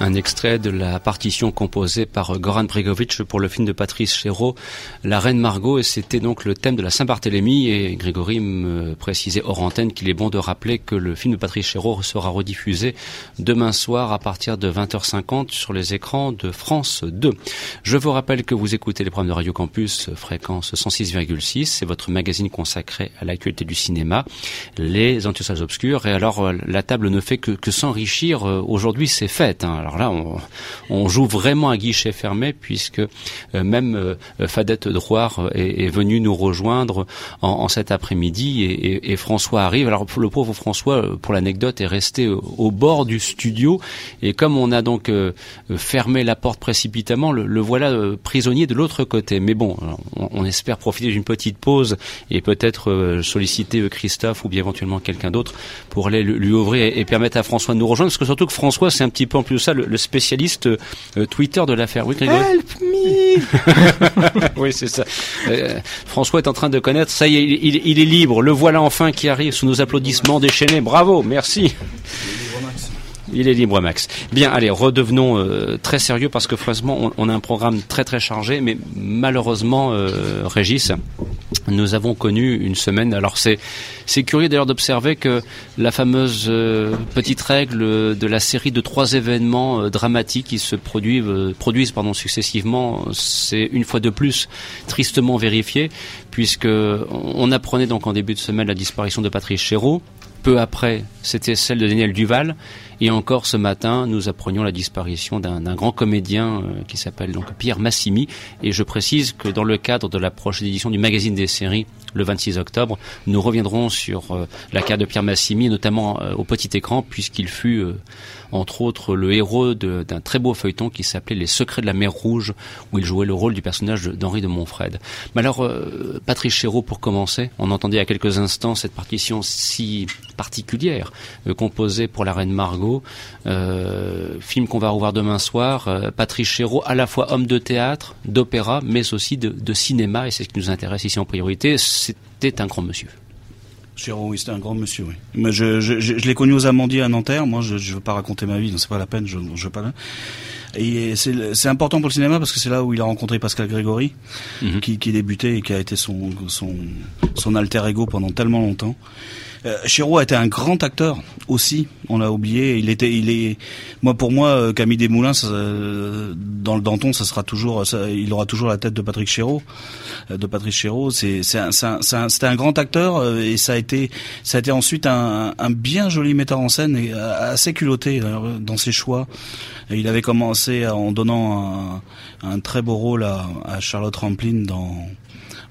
un extrait de la partition composée par Goran Bregovic pour le film de Patrice Chéreau, La Reine Margot, et c'était donc le thème de la Saint-Barthélemy, et Grégory me précisait hors antenne qu'il est bon de rappeler que le film de Patrice Chéreau sera rediffusé demain soir à partir de 20h50 sur les écrans de France 2. Je vous rappelle que vous écoutez les programmes de Radio Campus, fréquence 106,6, c'est votre magazine consacré à l'actualité du cinéma, les Antiosales Obscures, et alors la table ne fait que, que s'enrichir, aujourd'hui c'est fête, hein. Alors là, on, joue vraiment à guichet fermé puisque euh, même euh, Fadette Drouard est, est venue nous rejoindre en, cet après-midi et, François arrive. Alors le pauvre François, euh, pour l'anecdote, est resté au, bord du studio et comme on a donc fermé la porte précipitamment, le, voilà prisonnier de l'autre côté. Mais bon, on, espère profiter d'une petite pause et peut-être solliciter Christophe ou bien éventuellement quelqu'un d'autre pour aller lui ouvrir et, et, permettre à François de nous rejoindre. Parce que surtout que François, c'est un petit peu en plus ça le, spécialiste euh, Twitter de l'affaire. Oui, Grégory Help me Oui, c'est ça. Euh, François est en train de connaître. Ça y est, il, il, est libre. Le voilà enfin qui arrive sous nos applaudissements déchaînés. Bravo, merci. Il est libre, Max. Bien, allez, redevenons euh, très sérieux parce que franchement, on, a un programme très très chargé, mais malheureusement, euh, Régis, nous avons connu une semaine. Alors c'est c'est curieux d'ailleurs d'observer que la fameuse euh, petite règle de la série de trois événements dramatiques qui se produisent produisent pardon successivement, c'est une fois de plus tristement vérifié puisque on apprenait donc en début de semaine la disparition de Patrice Chéreau. Peu après, c'était celle de Daniel Duval. Et encore ce matin, nous apprenions la disparition d'un grand comédien euh, qui s'appelle donc Pierre Massimi. Et je précise que dans le cadre de la prochaine édition du magazine des séries, le 26 octobre, nous reviendrons sur euh, la carrière de Pierre Massimi, notamment euh, au petit écran, puisqu'il fut entre autres le héros d'un très beau feuilleton qui s'appelait Les Secrets de la Mer Rouge, où il jouait le rôle du personnage d'Henri de Montfred. Mais alors, euh, Patrice Chéreau, pour commencer, on entendait a quelques instants cette partition si particulière, euh, composée pour la Reine Margot, euh, film qu'on va revoir demain soir. Patrice Chéreau, à la fois homme de théâtre, d'opéra, mais aussi de cinéma, et c'est ce qui nous intéresse ici en priorité. C'était un grand monsieur. Chéreau, oui, c'était un grand monsieur, oui. Mais je, je, je, l'ai connu aux Amandiers à Nanterre. Moi, je ne veux pas raconter ma vie, donc c'est pas la peine, je ne veux pas là. Et c'est important pour le cinéma parce que c'est là où il a rencontré Pascal Grégory, mhm. qui, qui débutait et qui a été son, son, son alter ego pendant tellement longtemps. Euh, Chéreau a été un grand acteur aussi. On l'a oublié. Il était, il est, moi pour moi, euh, Camille Desmoulins, euh, dans le Danton, ça sera toujours, il aura toujours la tête de Patrick Chéreau, de Patrick Chéreau. C'est, c'est un, c'était un, grand acteur et ça a été, ça a été ensuite un, un bien joli metteur en scène et assez culotté dans ses choix. il avait commencé en donnant un, un très beau rôle à, à Charlotte Rampling dans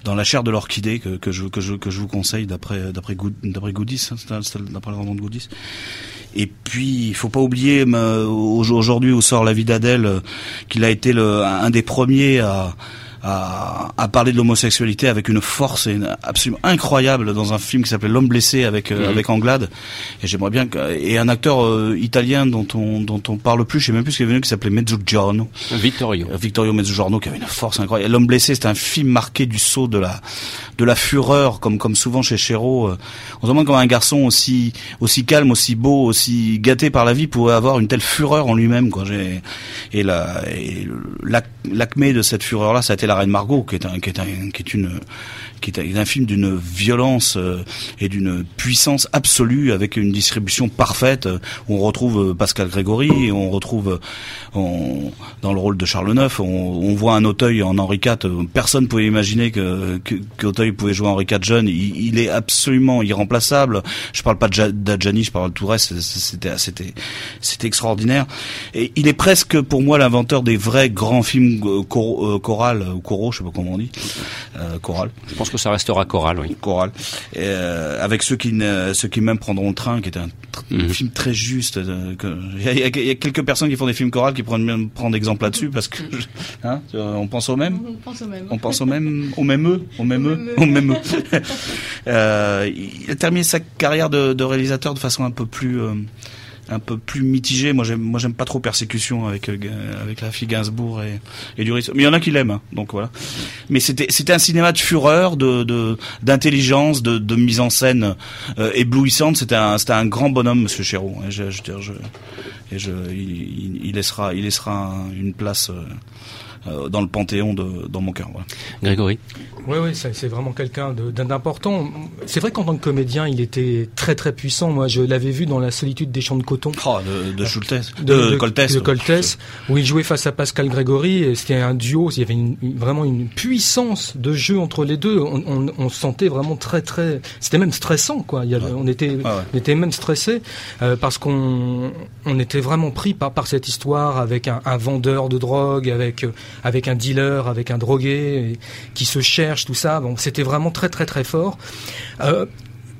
dans la chair de l'orchidée que, que, je, que, je, que je vous conseille d'après d'après d'après Goudis, hein, d'après le roman de Goudis. Et puis, il faut pas oublier aujourd'hui où sort La vie d'Adèle, euh, qu'il a été un des premiers à à, à parler de l'homosexualité avec une force absolument incroyable dans un film qui s'appelait L'homme blessé avec euh, mhm. avec Anglade. Et j'aimerais bien que, et un acteur euh, italien dont on dont on parle plus, je sais même plus ce qu'il est venu, qui s'appelait Mezzogiorno. Vittorio. Euh, Vittorio Mezzogiorno qui avait une force incroyable. L'homme blessé, c'est un film marqué du saut de la de la fureur, comme comme souvent chez Chéreau. on se demande comment un garçon aussi aussi calme, aussi beau, aussi gâté par la vie pouvait avoir une telle fureur en lui-même. Quoi. Et la et l'acmé de cette fureur là, ça a été la Reine Margot, qui est, un, qui qui est une qui est un film d'une violence euh, et d'une puissance absolue avec une distribution parfaite. On retrouve euh, Pascal Grégory, on retrouve on, dans le rôle de Charles IX, on, on, voit un Auteuil en Henri IV. Personne pouvait imaginer que qu'Auteuil pouvait jouer Henri IV jeune. Il, il, est absolument irremplaçable. Je parle pas d'Adjani, je parle de tout reste. C'était c'était c'était extraordinaire. Et il est presque pour moi l'inventeur des vrais grands films euh, choral ou choraux, je sais pas comment on dit, euh, que ça restera choral, oui. Choral. Euh, avec ceux qui, ne, ceux qui même prendront le train, qui est un, mhm. film très juste. Euh, il y, a, quelques personnes qui font des films chorales qui pourraient même prendre exemple là-dessus parce que hein, on pense au même? On pense au même. On pense au même, au même eux, au même eux, au même eux. euh, il a terminé sa carrière de, de réalisateur de façon un peu plus euh, un peu plus mitigé. Moi, j'aime, moi, j'aime pas trop persécution avec euh, avec la fille Gainsbourg et, et du Mais il y en a qui l'aiment, hein, donc voilà. Mais c'était c'était un cinéma de fureur, de d'intelligence, de, de, mise en scène euh, éblouissante. C'était un c'était un grand bonhomme, Monsieur Chéreau. Hein, je, je, je, et je, il, il laissera, il laissera une place euh, dans le panthéon de, dans mon cœur. Voilà. Grégory Oui, oui, c'est vraiment quelqu'un d'important. C'est vrai qu'en tant que comédien, il était très très puissant. Moi, je l'avais vu dans La solitude des champs de coton. Oh, de, de Schultes, de, de, de Coltès. De Coltès, où il jouait face à Pascal Grégory. C'était un duo, il y avait une, vraiment une puissance de jeu entre les deux. On, on, on sentait vraiment très très... C'était même stressant, quoi. Il y avait, on, était, ah ouais. on était même stressé euh, parce qu'on on était vraiment pris par, par cette histoire avec un, un vendeur de drogue, avec avec un dealer, avec un drogué qui se cherche, tout ça. Bon, c'était vraiment très très très fort. Euh,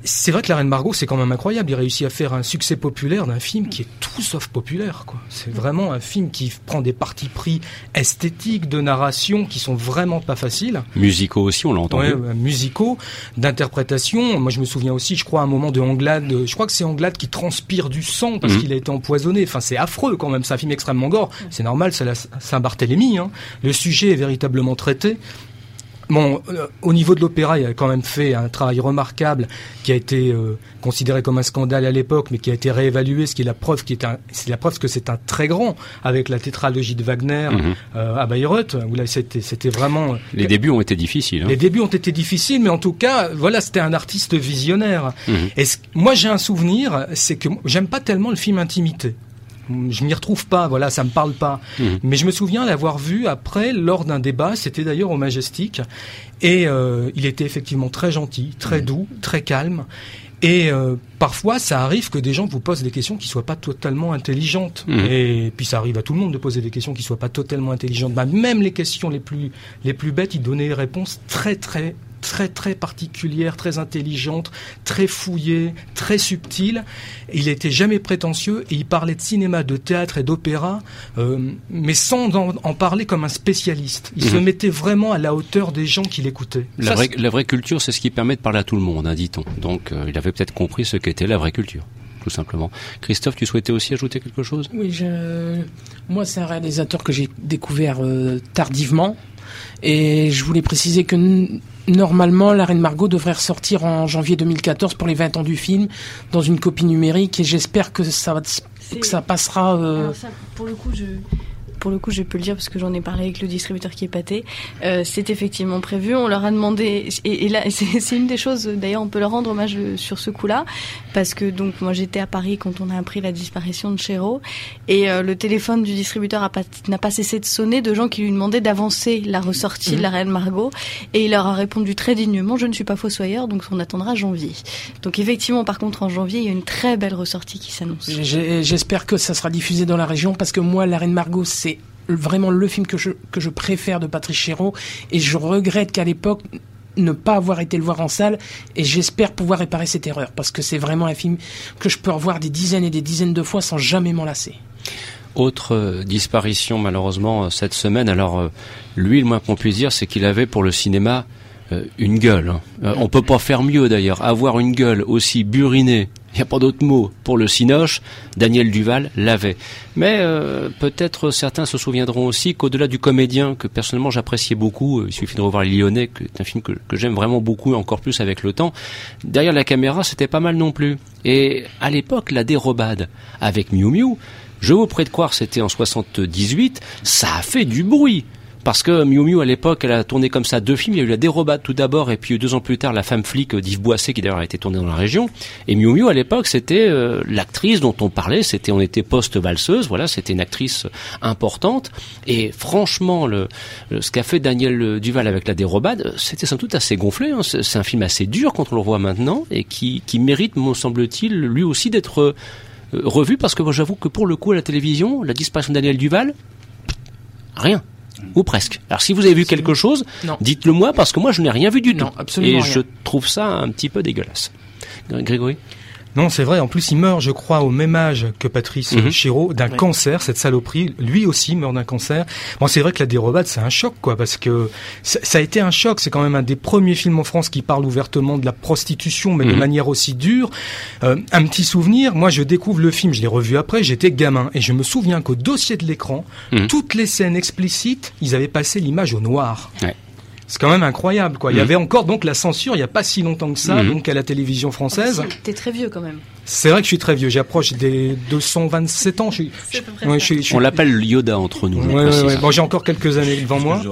c'est vrai que la Reine Margot, c'est quand même incroyable. Il réussit à faire un succès populaire d'un film qui est tout sauf populaire. Quoi. C'est vraiment un film qui prend des partis pris esthétiques, de narration, qui sont vraiment pas faciles. Musicaux aussi, on l'a entendu. Ouais, musicaux, d'interprétation. Moi, je me souviens aussi, je crois, à un moment de Anglade. Je crois que c'est Anglade qui transpire du sang parce mmh. qu'il a été empoisonné. Enfin, c'est affreux quand même. C'est un film extrêmement gore. C'est normal, c'est Saint-Barthélemy. Hein. Le sujet est véritablement traité. Bon, euh, au niveau de l'opéra, il a quand même fait un travail remarquable qui a été euh, considéré comme un scandale à l'époque, mais qui a été réévalué, ce qui est la preuve, qui est, un, c'est la preuve que c'est un très grand avec la tétralogie de Wagner Mhm. euh, à Bayreuth, où là c'était, c'était vraiment. Les débuts ont été difficiles. Hein. Les débuts ont été difficiles, mais en tout cas, voilà, c'était un artiste visionnaire. Et ce- moi, j'ai un souvenir, c'est que j'aime pas tellement le film Intimité. Je m'y retrouve pas, voilà, ça me parle pas. Mhm. Mais je me souviens l'avoir vu après, lors d'un débat, c'était d'ailleurs au Majestic, et euh, il était effectivement très gentil, très doux, très calme. Et euh, parfois, ça arrive que des gens vous posent des questions qui soient pas totalement intelligentes. Mhm. Et puis, ça arrive à tout le monde de poser des questions qui soient pas totalement intelligentes. Bah, même les questions les plus les plus bêtes, il donnait des réponses très très très très particulières, très intelligentes, très fouillées, très subtiles. Il était jamais prétentieux et il parlait de cinéma, de théâtre et d'opéra, euh, mais sans en, en parler comme un spécialiste. Il Mhm. se mettait vraiment à la hauteur des gens qui l'écoutaient. La, vraie, la vraie culture, c'est ce qui permet de parler à tout le monde, hein, dit-on. Donc, euh, il avait peut-être compris ce qu'était la vraie culture, tout simplement. Christophe, tu souhaitais aussi ajouter quelque chose? Oui, je... moi c'est un réalisateur que j'ai découvert euh, tardivement et je voulais préciser que normalement la Reine Margot devrait ressortir en janvier 2014 pour les 20 ans du film dans une copie numérique et j'espère que ça va- que ça passera euh, Alors ça, pour le coup, je pour le coup, je peux le dire parce que j'en ai parlé avec le distributeur qui est pâté. Euh, c'est effectivement prévu. On leur a demandé, et, et là, c'est une des choses. D'ailleurs, on peut leur rendre hommage euh, sur ce coup-là, parce que donc moi j'étais à Paris quand on a appris la disparition de Chéreau, et euh, le téléphone du distributeur n'a pas cessé de sonner de gens qui lui demandaient d'avancer la ressortie de la Reine Margot, et il leur a répondu très dignement "Je ne suis pas fossoyeur, donc on attendra janvier." Donc effectivement, par contre, en janvier, il y a une très belle ressortie qui s'annonce. J'espère que ça sera diffusé dans la région parce que moi, La Reine Margot, c'est vraiment le film que je, que je préfère de Patrice Chéreau et je regrette qu'à l'époque ne pas avoir été le voir en salle et j'espère pouvoir réparer cette erreur parce que c'est vraiment un film que je peux revoir des dizaines et des dizaines de fois sans jamais m'en lasser. Autre euh, disparition malheureusement euh, cette semaine. Alors euh, lui, le moins qu'on puisse dire, c'est qu'il avait pour le cinéma une gueule. hein. Euh, on peut pas faire mieux d'ailleurs. Avoir une gueule aussi burinée, il n'y a pas d'autre mot pour le cinoche. Daniel Duval l'avait. Mais euh, peut-être certains se souviendront aussi qu'au-delà du comédien que personnellement j'appréciais beaucoup, euh, il suffit de revoir Les Lyonnais, qui est un film que, j'aime vraiment beaucoup, et encore plus avec le temps. Derrière la caméra, c'était pas mal non plus. Et à l'époque, la dérobade avec Miu Miu, je vous prie de croire, c'était en 78, ça a fait du bruit. Parce que Miu Miu, à l'époque, elle a tourné comme ça deux films. Il y a eu La Dérobade tout d'abord, et puis deux ans plus tard, La femme flic d'Yves Boisset, qui d'ailleurs a été tournée dans la région. Et Miu Miu, à l'époque, c'était euh, l'actrice dont on parlait. C'était, on était post-valseuse, voilà, c'était une actrice importante. Et franchement, le, ce qu'a fait Daniel Duval avec La Dérobade, euh, c'était sans doute assez gonflé. hein. C'est un film assez dur quand on le voit maintenant, et qui, qui mérite, me semble-t-il, lui aussi d'être euh, revu, parce que moi, j'avoue que pour le coup, à la télévision, la disparition de Daniel Duval, rien. Ou presque. Alors si vous avez vu quelque chose, dites-le moi parce que moi je n'ai rien vu du Non, tout. absolument Et rien. je trouve ça un petit peu dégueulasse. Gré- Grégory? Non, c'est vrai. En plus, il meurt, je crois, au même âge que Patrice. Chéreau, d'un cancer, cette saloperie. Lui aussi meurt d'un cancer. Bon, c'est vrai que la dérobade, c'est un choc, quoi, parce que ça, ça a été un choc. C'est quand même un des premiers films en France qui parle ouvertement de la prostitution, mais de Mhm. manière aussi dure. Euh, un petit souvenir. Moi, je découvre le film. Je l'ai revu après. J'étais gamin et je me souviens qu'au dossier de l'écran, Mhm. toutes les scènes explicites, ils avaient passé l'image au noir. Ouais. C'est quand même incroyable, quoi. Il y Mhm. avait encore donc la censure il y a pas si longtemps que ça, Mhm. donc à la télévision française. T'es très vieux quand même. C'est vrai que je suis très vieux. J'approche des 227 ans. Je suis, C'est à peu près ouais, ça. je suis- je suis- On l'appelle Yoda entre nous. je Ouais, ouais, précise. ouais. Bon, j'ai encore quelques années devant moi.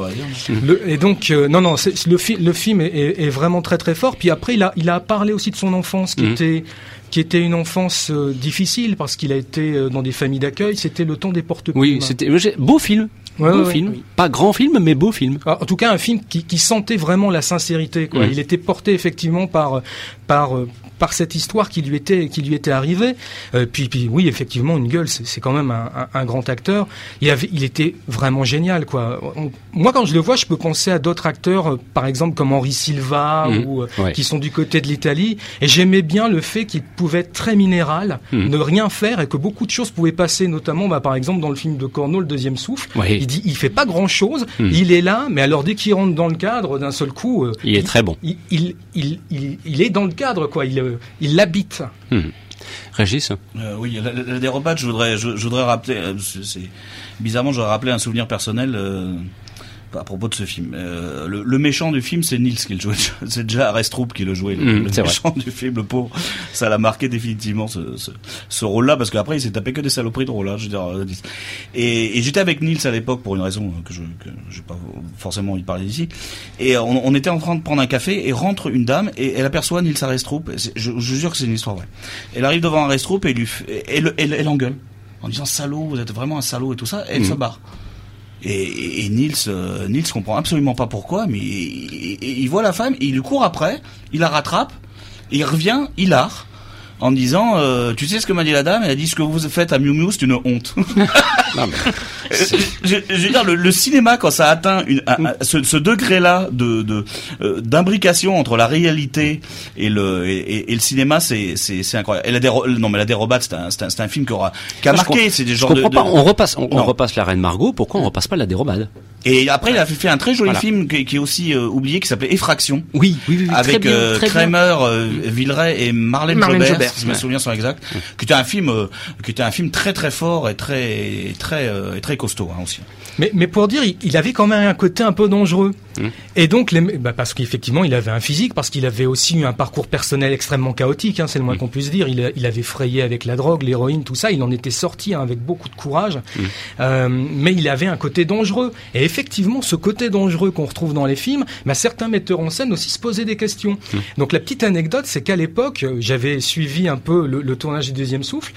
Le- et donc, euh, non, non, le, fi- le film est, est- est vraiment très très fort. Puis après, il a, il a parlé aussi de son enfance, qui Mhm. était qui était une enfance euh, difficile parce qu'il a été euh, dans des familles d'accueil. C'était le temps des porte Oui, c'était beau film. Ouais, beau ouais, film. oui. Pas grand film, mais beau film. Ah, En tout cas, un film qui, qui sentait vraiment la sincérité. Quoi. Il était porté effectivement par par euh, par cette histoire qui lui était qui lui était arrivée. Euh, puis puis oui, effectivement, une gueule, c'est quand même un, un- un grand acteur. Il avait il était vraiment génial. Quoi. On- moi, quand je le vois, je peux penser à d'autres acteurs, euh, par exemple comme Henri Silva Mhm. ou euh, Ouais. qui sont du côté de l'Italie. Et j'aimais bien le fait qu'il pouvait être très minéral, Mhm. ne rien faire et que beaucoup de choses pouvaient passer, notamment bah, par exemple dans le film de Corneau, Le Deuxième Souffle. Il dit il fait pas grand chose, Mhm. il est là, mais alors dès qu'il rentre dans le cadre, d'un seul coup, Il est très bon. il, il, il, il, il est dans le cadre, quoi. Il, euh, il l'habite. Régis. Euh, oui, la, la, la dérobade, je voudrais, je, je voudrais rappeler, euh, c'est, c'est- bizarrement, je voudrais rappeler un souvenir personnel euh, à propos de ce film. Euh, le, le méchant du film, c'est Nils qui le jouait. C'est déjà Arestrup qui le jouait, le, vrai. méchant du film, le pauvre. Ça l'a marqué définitivement ce, ce, ce rôle-là, parce qu'après, il s'est tapé que des saloperies de rôle. Hein, je veux dire, euh, et, et j'étais avec Nils à l'époque pour une raison que je que j'ai pas forcément envie de parler ici. Et on, on était en train de prendre un café et rentre une dame et elle aperçoit Nils Arestrup. Je, je jure que c'est une histoire vraie. Elle arrive devant Arestrup et lui et elle, elle, elle engueule en disant salaud, vous êtes vraiment un salaud et tout ça. Et elle Mhm. se barre. Et, et, et Nils, euh, comprend absolument pas pourquoi, mais il, voit la femme, il court après, il la rattrape, il revient, il art, en disant, euh, tu sais ce que m'a dit la dame? Elle a dit ce que vous faites à Miu Miu, c'est une honte. je, je veux dire, le, le cinéma, quand ça atteint une, un- un- ce, ce degré-là de de, euh, d'imbrication entre la réalité et le et, et- et le cinéma, c'est c'est c'est incroyable. Et la déro- non, mais la dérobade, c'est un c'est un, un film qui aura qui a marqué. C'est des genres de, comprends de- pas. On repasse, on, repasse la Reine Margot. Pourquoi on repasse pas la dérobade? Et après, il a fait un très joli Voilà. film qui, qui est aussi euh, oublié, qui s'appelait Effraction. Oui, oui, oui. avec très bien, euh, très bien. Kramer, Villeray et Marlène, Marlène Jobert, Jobert, si je me ouais. souviens sont exacts, qui était un film, euh, qui était un film très très fort et très très euh, et très costaud hein, aussi. Mais, mais pour dire, il, il avait quand même un côté un peu dangereux. Mhm. Et donc, les, bah parce qu'effectivement, il avait un physique, parce qu'il avait aussi eu un parcours personnel extrêmement chaotique, hein, c'est le moins qu'on puisse dire. Il, avait frayé avec la drogue, l'héroïne, tout ça. Il en était sorti hein, avec beaucoup de courage. Euh, mais il avait un côté dangereux. Et effectivement, ce côté dangereux qu'on retrouve dans les films, bah, certains metteurs en scène aussi se posaient des questions. Donc la petite anecdote, c'est qu'à l'époque, j'avais suivi un peu le, le tournage du deuxième souffle,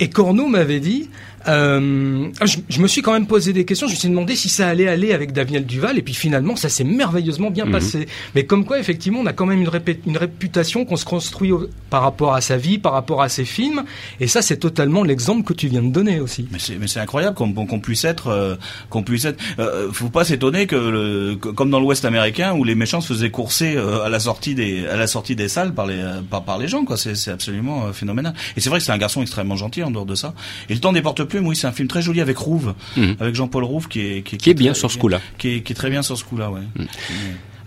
et Corneau m'avait dit, euh, je, je me suis quand même posé des questions, je me suis demandé si ça allait aller avec Daniel Duval, et puis finalement, ça s'est merveilleusement bien Mhm. passé. Mais comme quoi, effectivement, on a quand même une, répé- une réputation qu'on se construit au- par rapport à sa vie, par rapport à ses films, et ça, c'est totalement l'exemple que tu viens de donner aussi. Mais c'est mais c'est incroyable qu'on qu'on puisse être euh, qu'on puisse être. Euh, faut pas s'étonner que, le, que- comme dans l'Ouest américain où les méchants se faisaient courser euh, à la sortie des à la sortie des salles par les euh, par, par les gens quoi. C'est c'est absolument euh, phénoménal. Et c'est vrai que c'est un garçon extrêmement gentil en dehors de ça. Et le temps des porte plumes, oui, c'est un film très joli avec Rouve, Mhm. avec Jean-Paul Rouve qui est qui, Qui est bien très- sur ce coup-là. qui est, qui est très bien sur ce coup-là, ouais.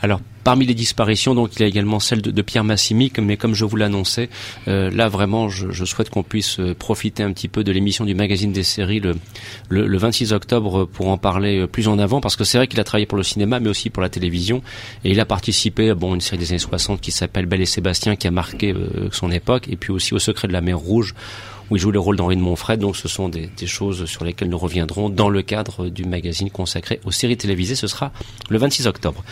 Alors, parmi les disparitions, donc il y a également celle de, de Pierre Massimi, comme- mais comme je vous l'annonçais, euh, là vraiment, je, je souhaite qu'on puisse euh, profiter un petit peu de l'émission du magazine des séries le, le, le 26 octobre pour en parler euh, plus en avant, parce que c'est vrai qu'il a travaillé pour le cinéma, mais aussi pour la télévision, et il a participé à bon, une série des années 60 qui s'appelle Belle et Sébastien, qui a marqué euh, son époque, et puis aussi au Secret de la mer Rouge, où il joue le rôle d'Henri de Montfred. Donc ce sont des, des choses sur lesquelles nous reviendrons dans le cadre du magazine consacré aux séries télévisées. Ce sera le 26 octobre.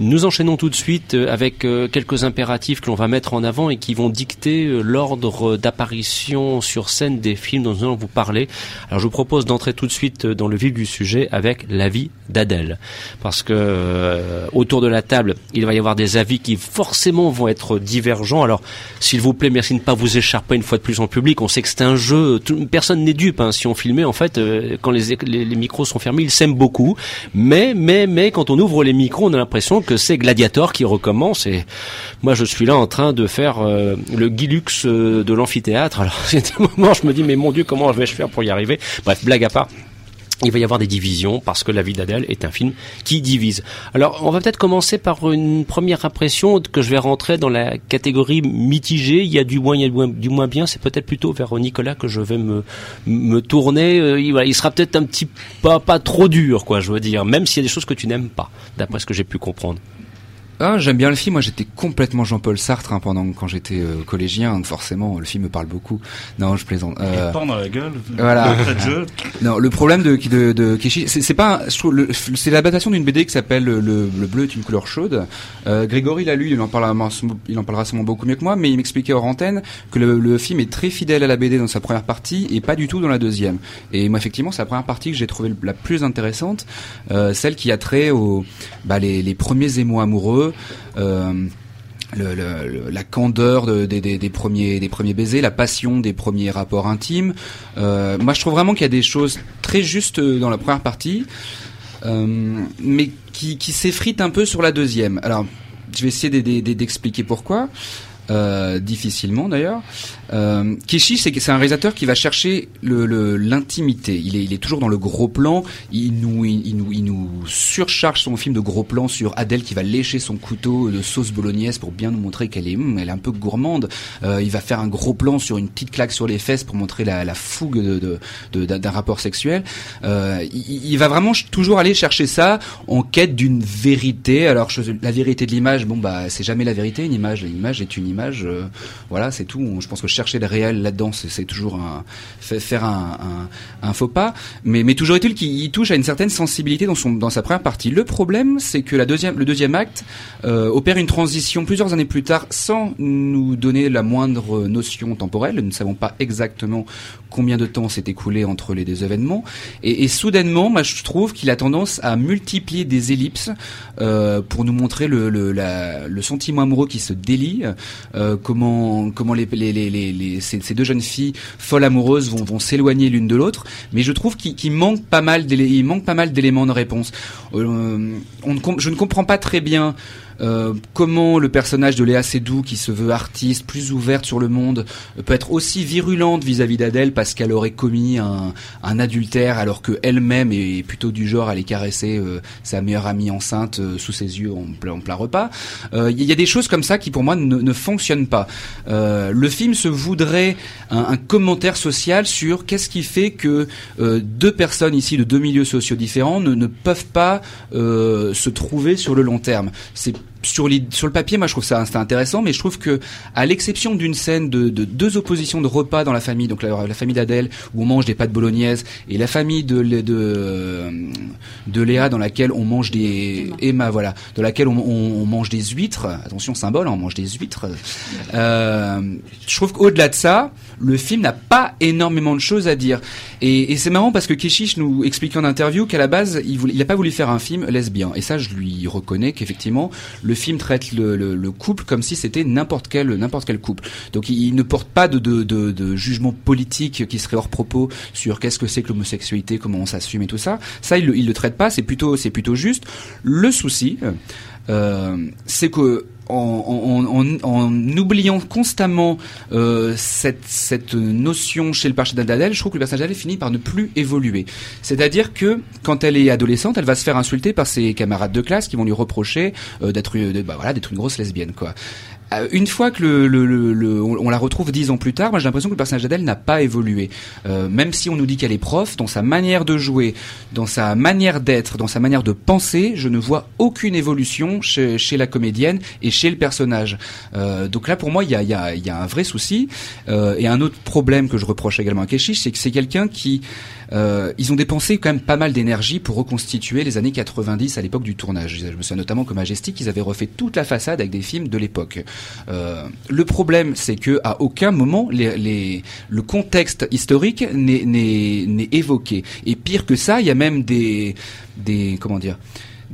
Nous enchaînons tout de suite euh, avec euh, quelques impératifs que l'on va mettre en avant et qui vont dicter euh, l'ordre d'apparition sur scène des films dont nous allons vous parler. Alors je vous propose d'entrer tout de suite dans le vif du sujet avec la vie d'Adèle. Parce que autour de la table, il va y avoir des avis qui forcément vont être divergents. Alors s'il vous plaît, merci de ne pas vous écharper une fois de plus en public. On sait que c'est un jeu, personne n'est dupe. hein. Si on filmait, en fait, quand les, les micros sont fermés, ils s'aiment beaucoup. Mais, mais, mais, quand on ouvre les micros, on a l'impression que c'est Gladiator qui recommence. Et moi, je suis là en train de faire euh, le Guilux euh, de l'amphithéâtre. Alors, c'est un moment, je me dis, mais mon Dieu, comment vais-je faire pour y arriver? Bref, blague à part. Il va y avoir des divisions parce que La vie d'Adèle est un film qui divise. Alors, on va peut-être commencer par une première impression que je vais rentrer dans la catégorie mitigée. Il y a du moins, il y a du moins, bien. C'est peut-être plutôt vers Nicolas que je vais me me tourner. Euh, il, voilà, il sera peut-être un petit pas pas trop dur, quoi. Je veux dire, même s'il y a des choses que tu n'aimes pas, d'après ce que j'ai pu comprendre. Ah, j'aime bien le film. Moi, j'étais complètement Jean-Paul Sartre hein, pendant quand j'étais euh, collégien. Donc forcément, le film me parle beaucoup. Non, je plaisante. Euh... dans la gueule. Voilà. non, le problème de de, de Kishi, c'est pas. Un, je trouve, c'est l'adaptation d'une BD qui s'appelle le, le, bleu est une couleur chaude. Euh, Grégory l'a lu. Il en parlera, il en parlera sûrement beaucoup mieux que moi. Mais il m'expliquait hors antenne que le, le, film est très fidèle à la BD dans sa première partie et pas du tout dans la deuxième. Et moi, effectivement, c'est la première partie que j'ai trouvé la plus intéressante, euh, celle qui a trait aux bah, les, les premiers émois amoureux euh, la candeur des premiers des premiers baisers, la passion des premiers rapports intimes. Euh, moi, je trouve vraiment qu'il y a des choses très justes dans la première partie, euh, mais qui s'effritent un peu sur la deuxième. Alors, je vais essayer d'expliquer pourquoi. difficilement d'ailleurs. Euh, Kishi, c'est un réalisateur qui va chercher l'intimité. Le, il, est, il est toujours dans le gros plan. Il nous, il, nous, il nous surcharge son film de gros plan sur Adèle qui va lécher son couteau de sauce bolognaise pour bien nous montrer qu'elle est, hum, elle est un peu gourmande. Euh, il va faire un gros plan sur une petite claque sur les fesses pour montrer la, la fougue d'un de, de, rapport sexuel. Euh, il, il, va vraiment toujours aller chercher ça en quête d'une vérité. Alors la vérité de l'image, bon bah c'est jamais la vérité. Une image, l'image est une image. Euh, voilà, c'est tout. Je pense que chercher le réel là-dedans, c'est toujours un, faire un, faux pas. Mais, mais toujours est-il qu'il touche à une certaine sensibilité dans, son, dans sa première partie. Le problème, c'est que la deuxième, le deuxième acte euh, opère une transition plusieurs années plus tard sans nous donner la moindre notion temporelle. Nous ne savons pas exactement combien de temps s'est écoulé entre les deux événements. Et, soudainement, moi, je trouve qu'il a tendance à multiplier des ellipses euh, pour nous montrer le, le, sentiment amoureux qui se délie, euh, comment, comment les ces, deux jeunes filles folles amoureuses vont, s'éloigner l'une de l'autre. Mais je trouve qu'il manque pas mal, d'éléments de réponse. Euh, je ne comprends pas très bien euh, comment le personnage de Léa Seydoux, qui se veut artiste, plus ouverte sur le monde, peut être aussi virulente vis-à-vis d'Adèle parce qu'elle aurait commis un, adultère alors que elle-même est plutôt du genre à aller caresser euh, sa meilleure amie enceinte euh, sous ses yeux en plein, repas. Il y a des choses comme ça qui pour moi ne, ne fonctionnent pas. le film se voudrait un, commentaire social sur qu'est-ce qui fait que deux personnes ici de deux milieux sociaux différents ne, peuvent pas se trouver sur le long terme. Sur, sur le papier, moi je trouve ça intéressant, mais je trouve que, à l'exception d'une scène de, de, deux oppositions de repas dans la famille, donc la, la famille d'Adèle où on mange des pâtes bolognaises, et la famille de, de, de Léa dans laquelle on mange des Emma, voilà, dans laquelle on, on, mange des huîtres. Attention symbole, hein, on mange des huîtres. Euh, je trouve qu'au-delà de ça, le film n'a pas énormément de choses à dire. Et, c'est marrant parce que Keshish nous explique en interview qu'à la base, il, voulait, il a pas voulu faire un film lesbien. Et ça, je lui reconnais qu'effectivement, le film traite le, le, le couple comme si c'était n'importe quel n'importe quel couple. Donc il, ne porte pas de, jugement politique qui serait hors propos sur qu'est-ce que c'est que l'homosexualité, comment on s'assume et tout ça. Ça, il, il le traite pas. C'est plutôt c'est plutôt juste. Le souci, euh, c'est que en, en, en, oubliant constamment euh, cette, cette notion chez le personnage d'Adèle, je trouve que le personnage d'Adèle finit par ne plus évoluer. C'est-à-dire que quand elle est adolescente, elle va se faire insulter par ses camarades de classe qui vont lui reprocher euh, d'être bah, voilà, une grosse lesbienne quoi. Euh, une fois que le, le, le, on la retrouve dix ans plus tard, moi j'ai l'impression que le personnage d'Adèle n'a pas évolué. Euh, même si on nous dit qu'elle est prof, dans sa manière de jouer, dans sa manière d'être, dans sa manière de penser, je ne vois aucune évolution chez, chez la comédienne et chez le personnage. Euh, donc là, pour moi, il y a, y, a, y a, un vrai souci. Euh, et un autre problème que je reproche également à Keshish, c'est que c'est quelqu'un qui euh, ils ont dépensé quand même pas mal d'énergie pour reconstituer les années 90 à l'époque du tournage. Je me souviens notamment que Majestic, ils avaient refait toute la façade avec des films de l'époque. Euh, le problème, c'est que à aucun moment les, les, le contexte historique n'est évoqué. Et pire que ça, il y a même des, des comment dire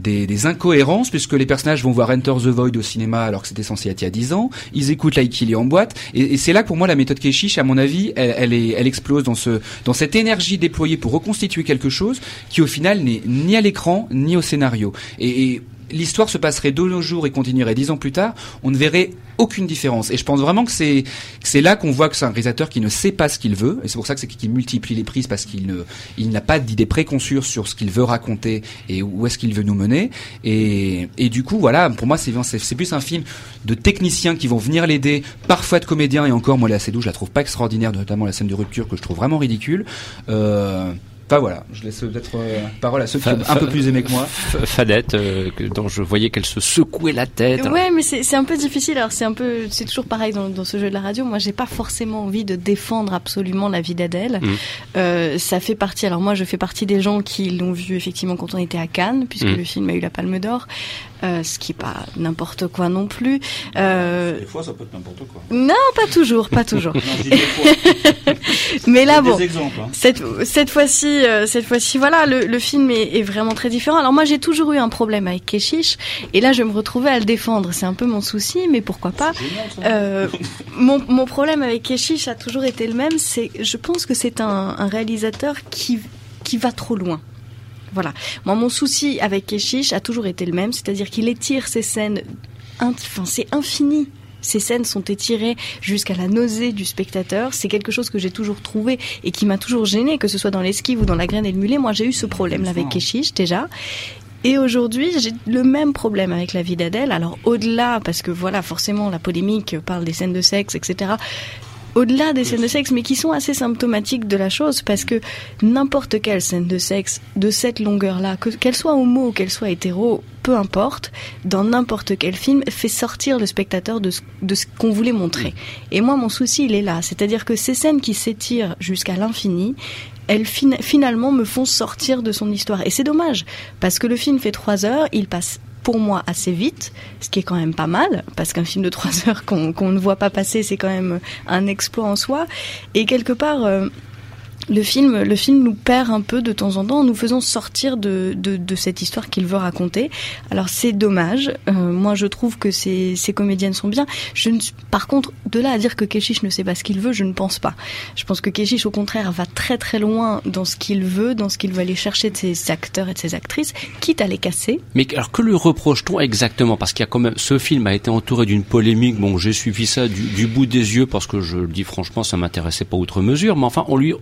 des, des, incohérences puisque les personnages vont voir Enter the Void au cinéma alors que c'était censé être il y a 10 ans. Ils écoutent Like en boîte et, et c'est là pour moi la méthode Keshish, à mon avis, elle, elle, est, elle explose dans ce dans cette énergie déployée pour reconstituer quelque chose qui au final n'est ni à l'écran ni au scénario. Et, et l'histoire se passerait de nos jours et continuerait dix ans plus tard, on ne verrait aucune différence. Et je pense vraiment que c'est c'est là qu'on voit que c'est un réalisateur qui ne sait pas ce qu'il veut. Et c'est pour ça que c'est qu'il multiplie les prises parce qu'il ne il n'a pas d'idée préconçue sur ce qu'il veut raconter et où est-ce qu'il veut nous mener. Et, et du coup, voilà, pour moi, c'est c'est plus un film de techniciens qui vont venir l'aider, parfois de comédiens. Et encore, moi, la doux je la trouve pas extraordinaire, notamment la scène de rupture que je trouve vraiment ridicule. Euh, Enfin voilà, je laisse peut-être euh, parole à ceux qui ont un peu plus aimé que moi. Fadette, euh, dont je voyais qu'elle se secouait la tête. Ouais, mais c'est un peu difficile. Alors c'est un peu, c'est toujours pareil dans, dans, ce jeu de la radio. Moi, j'ai pas forcément envie de défendre absolument la vie d'Adèle. Mm. Euh, ça fait partie. Alors moi, je fais partie des gens qui l'ont vu effectivement quand on était à Cannes, puisque mm. le film a eu la Palme d'Or. Euh, ce qui pas n'importe quoi non plus. Euh... Des fois, ça peut être n'importe quoi. Non, pas toujours, pas toujours. Mais là, bon, exemples, hein. cette, cette fois-ci, euh, cette fois-ci, voilà, le, le film est, est, vraiment très différent. Alors moi, j'ai toujours eu un problème avec Keshish, et là, je me retrouvais à le défendre. C'est un peu mon souci, mais pourquoi pas mon, mon problème avec Keshish a toujours été le même. C'est, je pense que c'est un, un réalisateur qui qui va trop loin. Voilà. Moi, mon souci avec Keshish a toujours été le même, c'est-à-dire qu'il étire ses scènes, enfin, c'est infini. Ces scènes sont étirées jusqu'à la nausée du spectateur. C'est quelque chose que j'ai toujours trouvé et qui m'a toujours gêné, que ce soit dans l'esquive ou dans la graine et le mulet. Moi, j'ai eu ce problème-là avec Keshish déjà. Et aujourd'hui, j'ai le même problème avec la vie d'Adèle. Alors au-delà, parce que voilà, forcément, la polémique parle des scènes de sexe, etc au-delà des scènes de sexe, mais qui sont assez symptomatiques de la chose, parce que n'importe quelle scène de sexe de cette longueur-là, qu'elle soit homo ou qu'elle soit hétéro, peu importe, dans n'importe quel film, fait sortir le spectateur de ce, de ce qu'on voulait montrer. Et moi, mon souci, il est là. C'est-à-dire que ces scènes qui s'étirent jusqu'à l'infini, elles finalement me font sortir de son histoire. Et c'est dommage, parce que le film fait trois heures, il passe pour moi assez vite, ce qui est quand même pas mal, parce qu'un film de trois heures qu'on ne voit pas passer, c'est quand même un exploit en soi. Et quelque part, euh, le film, le film nous perd un peu de temps en temps en nous faisant sortir de, de, de cette histoire qu'il veut raconter. Alors c'est dommage. Euh, moi, je trouve que ces, ces comédiennes sont bien. Je ne, par contre, de là à dire que Keshish ne sait pas ce qu'il veut, je ne pense pas. Je pense que Keshish, au contraire, va très très loin dans ce qu'il veut, dans ce qu'il veut aller chercher de ses acteurs et de ses actrices, quitte à les casser. Mais alors que lui reproche-t-on exactement? Parce qu'il y a quand même, ce film a été entouré d'une polémique. Bon, j'ai suivi ça du, du, bout des yeux parce que je le dis franchement, ça m'intéressait pas outre mesure. Mais enfin, on lui,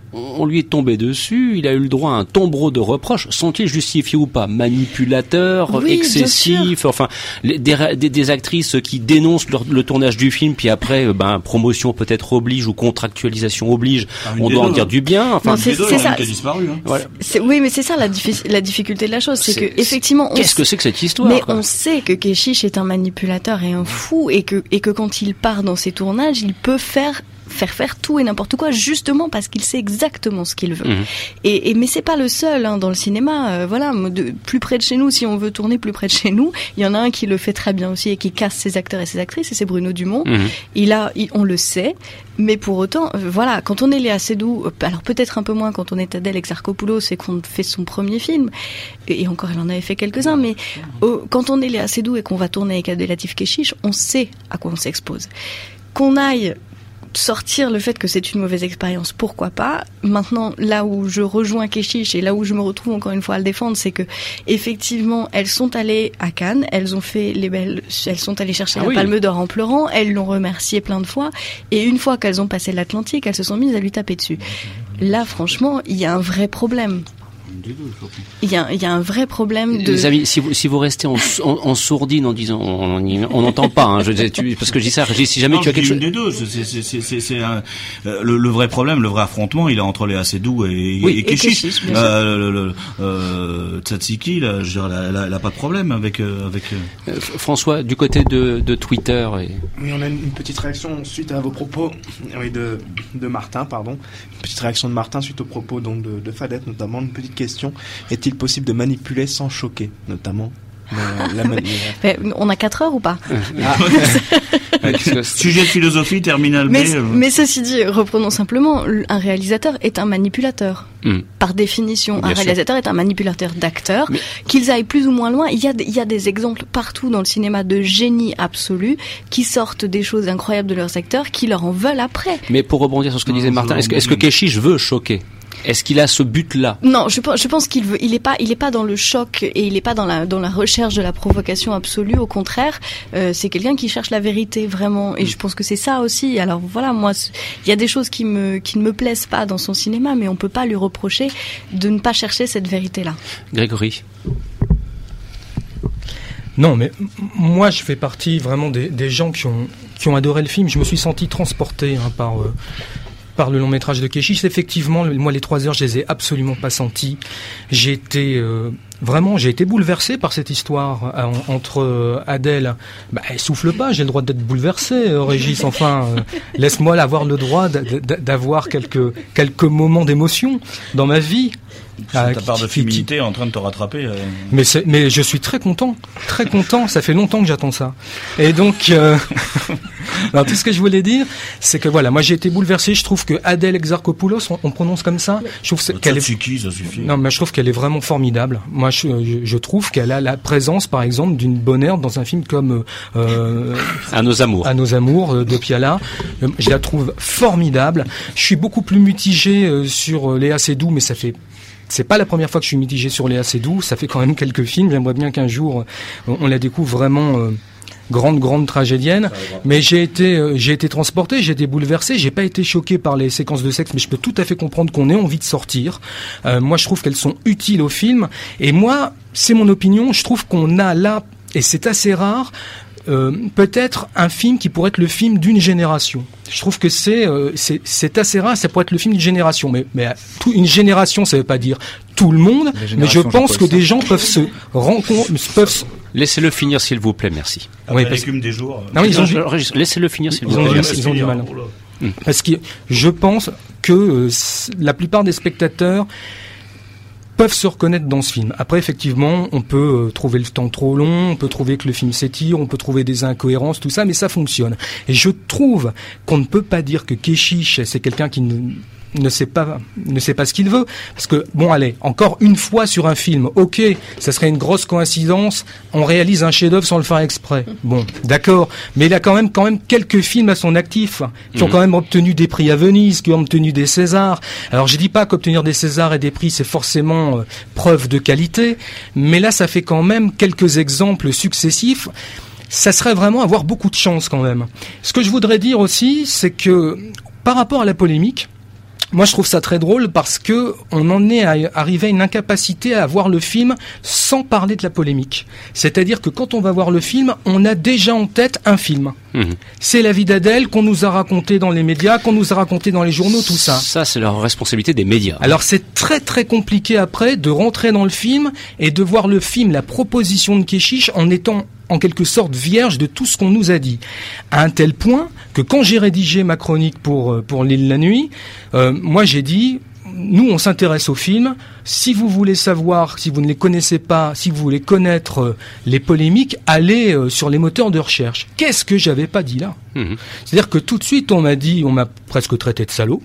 lui est tombé dessus, il a eu le droit à un tombereau de reproches, sont-ils justifiés ou pas? Manipulateur, oui, excessif, enfin, les, des, des, des, actrices qui dénoncent leur, le tournage du film, puis après, euh, ben, promotion peut-être oblige ou contractualisation oblige, Ah, on doit en dire du bien. Enfin, Non, c'est- a ça. qui a disparu. Hein. voilà. C'est- Oui, mais c'est ça la, diffi- la difficulté de la chose, c'est C'est- que effectivement, on Qu'est-ce que c'est que cette histoire Mais quoi? on sait que Keshish est un manipulateur et un fou et que, et que quand il part dans ses tournages, il peut faire faire faire tout et n'importe quoi justement parce qu'il sait exactement ce qu'il veut. Mhm. Et, et mais c'est pas le seul hein, dans le cinéma. euh, voilà, de, plus près de chez nous, si on veut tourner plus près de chez nous, il y en a un qui le fait très bien aussi et qui casse ses acteurs et ses actrices, et c'est Bruno Dumont. Mhm. Il a, il- on le sait, mais pour autant, euh, voilà, quand on est Léa Seydoux, euh, alors peut-être un peu moins quand on est Adèle Exarchopoulos et qu'on fait son premier film, et, et encore elle en avait fait quelques-uns, mais euh, quand on est Léa Seydoux et qu'on va tourner avec Abdelatif Keshish, on sait à quoi on s'expose. Qu'on aille sortir le fait que c'est une mauvaise expérience, pourquoi pas. Maintenant, là où je rejoins Keshish et là où je me retrouve encore une fois à le défendre, c'est que effectivement, elles sont allées à Cannes, elles ont fait les belles, elles sont allées chercher Ah la oui. Palme d'Or en pleurant, elles l'ont remercié plein de fois, et une fois qu'elles ont passé l'Atlantique, elles se sont mises à lui taper dessus. Là, franchement, il y a un vrai problème. Il y a, il y a un vrai problème de. Les amis, si vous, si vous restez en, en, en sourdine en disant on n'entend pas, hein, je, tu- parce que je dis ça, si jamais Non, tu as quelque une chose. des deux. C'est- euh, le, le vrai problème, le vrai affrontement, il est entre Léa Seydoux et, Oui, et Keshish. Euh, le, le, euh, Tsatsiki, là, je dirais, elle, a- elle a pas de problème avec euh, avec. euh, Euh, François, du côté de, de Twitter, et... Oui, on a une une petite réaction suite à vos propos, oui, de, de Martin, pardon. Une petite réaction de Martin suite aux propos donc de, de Fadette, notamment une petite question. Est-il possible de manipuler sans choquer, notamment la, la Mais on a 4 heures ou pas Ouais, parce que- Sujet de philosophie, terminal B. mais, euh, mais ceci dit, reprenons simplement, un réalisateur est un manipulateur. Hmm. Par définition, Bien un sûr. réalisateur est un manipulateur d'acteurs. Mais- Qu'ils aillent plus ou moins loin, il y, a, des- il y a des exemples partout dans le cinéma de génie absolu qui sortent des choses incroyables de leurs acteurs, qui leur en veulent après. Mais pour rebondir sur ce que Non, disait Martin, est-ce que, est-ce que. Keshish veut choquer? Est-ce qu'il a ce but-là? Non, je, pense- je pense qu'il veut, il est pas, il est pas dans le choc et il est pas dans la dans la recherche de la provocation absolue. Au contraire, euh, c'est quelqu'un qui cherche la vérité vraiment. Et je pense que c'est ça aussi. Alors voilà, moi, il y a des choses qui me qui ne me plaisent pas dans son cinéma, mais on peut pas lui reprocher de ne pas chercher cette vérité-là. Grégory? Non, mais moi, je fais partie vraiment des, des gens qui ont, qui ont adoré le film. Je me suis senti transporté hein, par, euh, par le long métrage de Keshish. Effectivement, moi les trois heures, je les ai absolument pas senties. J'ai été euh, Vraiment, j'ai été bouleversé par cette histoire euh, entre euh, Adèle. Bah, elle souffle pas, j'ai le droit d'être bouleversé, Régis. Enfin, laisse-moi avoir le droit d'avoir quelques quelques moments d'émotion dans ma vie. Ta part de féminité est en train de te rattraper. Mais mais je suis très content, très content. Ça fait longtemps que j'attends ça. Et donc, alors, tout ce que je voulais dire, c'est que voilà, moi j'ai été bouleversé. Je trouve que Adèle Exarchopoulos, on, prononce comme ça. Je trouve qu'elle est. ça suffit. Non, mais je trouve qu'elle est vraiment formidable. Moi, je, trouve qu'elle a la présence, par exemple, d'une bonne herbe dans un film comme euh, À nos amours. À nos amours euh, de Piala. Euh, je la trouve formidable. Je suis beaucoup plus mitigé euh, sur Léa Seydoux, mais ça fait c'est pas la première fois que je suis mitigé sur Léa Seydoux. Ça fait quand même quelques films. J'aimerais bien qu'un jour on, la découvre vraiment grande grande tragédienne. Mais j'ai été euh, j'ai été transporté j'ai été bouleversé. J'ai pas été choqué par les séquences de sexe mais je peux tout à fait comprendre qu'on ait envie de sortir. Euh, moi je trouve qu'elles sont utiles au film. Et moi c'est mon opinion. Je trouve qu'on a là et c'est assez rare euh, peut-être un film qui pourrait être le film d'une génération. Je trouve que c'est euh, c'est assez rare, ça pourrait être le film d'une génération. Mais, mais tout, une génération, ça veut pas dire tout le monde, mais je pense que des gens peuvent se rencontrer, peuvent Laissez-le finir, s'il vous plaît, merci. Ah oui, parce... des jours. Non, ils ont Laissez-le finir, s'il vous plaît. Ils ont, du mal. Hmm. Parce que je pense que euh, la plupart des spectateurs peuvent se reconnaître dans ce film. Après, effectivement, on peut euh, trouver le temps trop long, on peut trouver que le film s'étire, on peut trouver des incohérences, tout ça, mais ça fonctionne. Et je trouve qu'on ne peut pas dire que Keshish, c'est quelqu'un qui ne ne sait pas ne sait pas ce qu'il veut. Parce que bon allez encore une fois sur un film ok ça serait une grosse coïncidence on réalise un chef-d'œuvre sans le faire exprès. Bon d'accord. Mais il a quand même quand même quelques films à son actif qui ont mhm. quand même obtenu des prix à Venise qui ont obtenu des Césars. Alors je dis pas qu'obtenir des Césars et des prix c'est forcément euh, preuve de qualité mais là ça fait quand même quelques exemples successifs. Ça serait vraiment avoir beaucoup de chance quand même. Ce que je voudrais dire aussi, c'est que par rapport à la polémique, moi, je trouve ça très drôle parce que on en est arrivé à une incapacité à voir le film sans parler de la polémique. C'est-à-dire que quand on va voir le film, on a déjà en tête un film. Mhm. C'est la vie d'Adèle qu'on nous a raconté dans les médias, qu'on nous a raconté dans les journaux, tout ça. Ça, c'est la responsabilité des médias. Alors, c'est très très compliqué après de rentrer dans le film et de voir le film, la proposition de Keshish, en étant en quelque sorte vierge de tout ce qu'on nous a dit. À un tel point que quand j'ai rédigé ma chronique pour, euh, pour l'île la nuit, euh, moi j'ai dit, nous on s'intéresse aux films, si vous voulez savoir, si vous ne les connaissez pas, si vous voulez connaître euh, les polémiques, allez sur les moteurs de recherche. Qu'est-ce que j'avais pas dit là? Mmh. C'est-à-dire que tout de suite on m'a dit, on m'a presque traité de salaud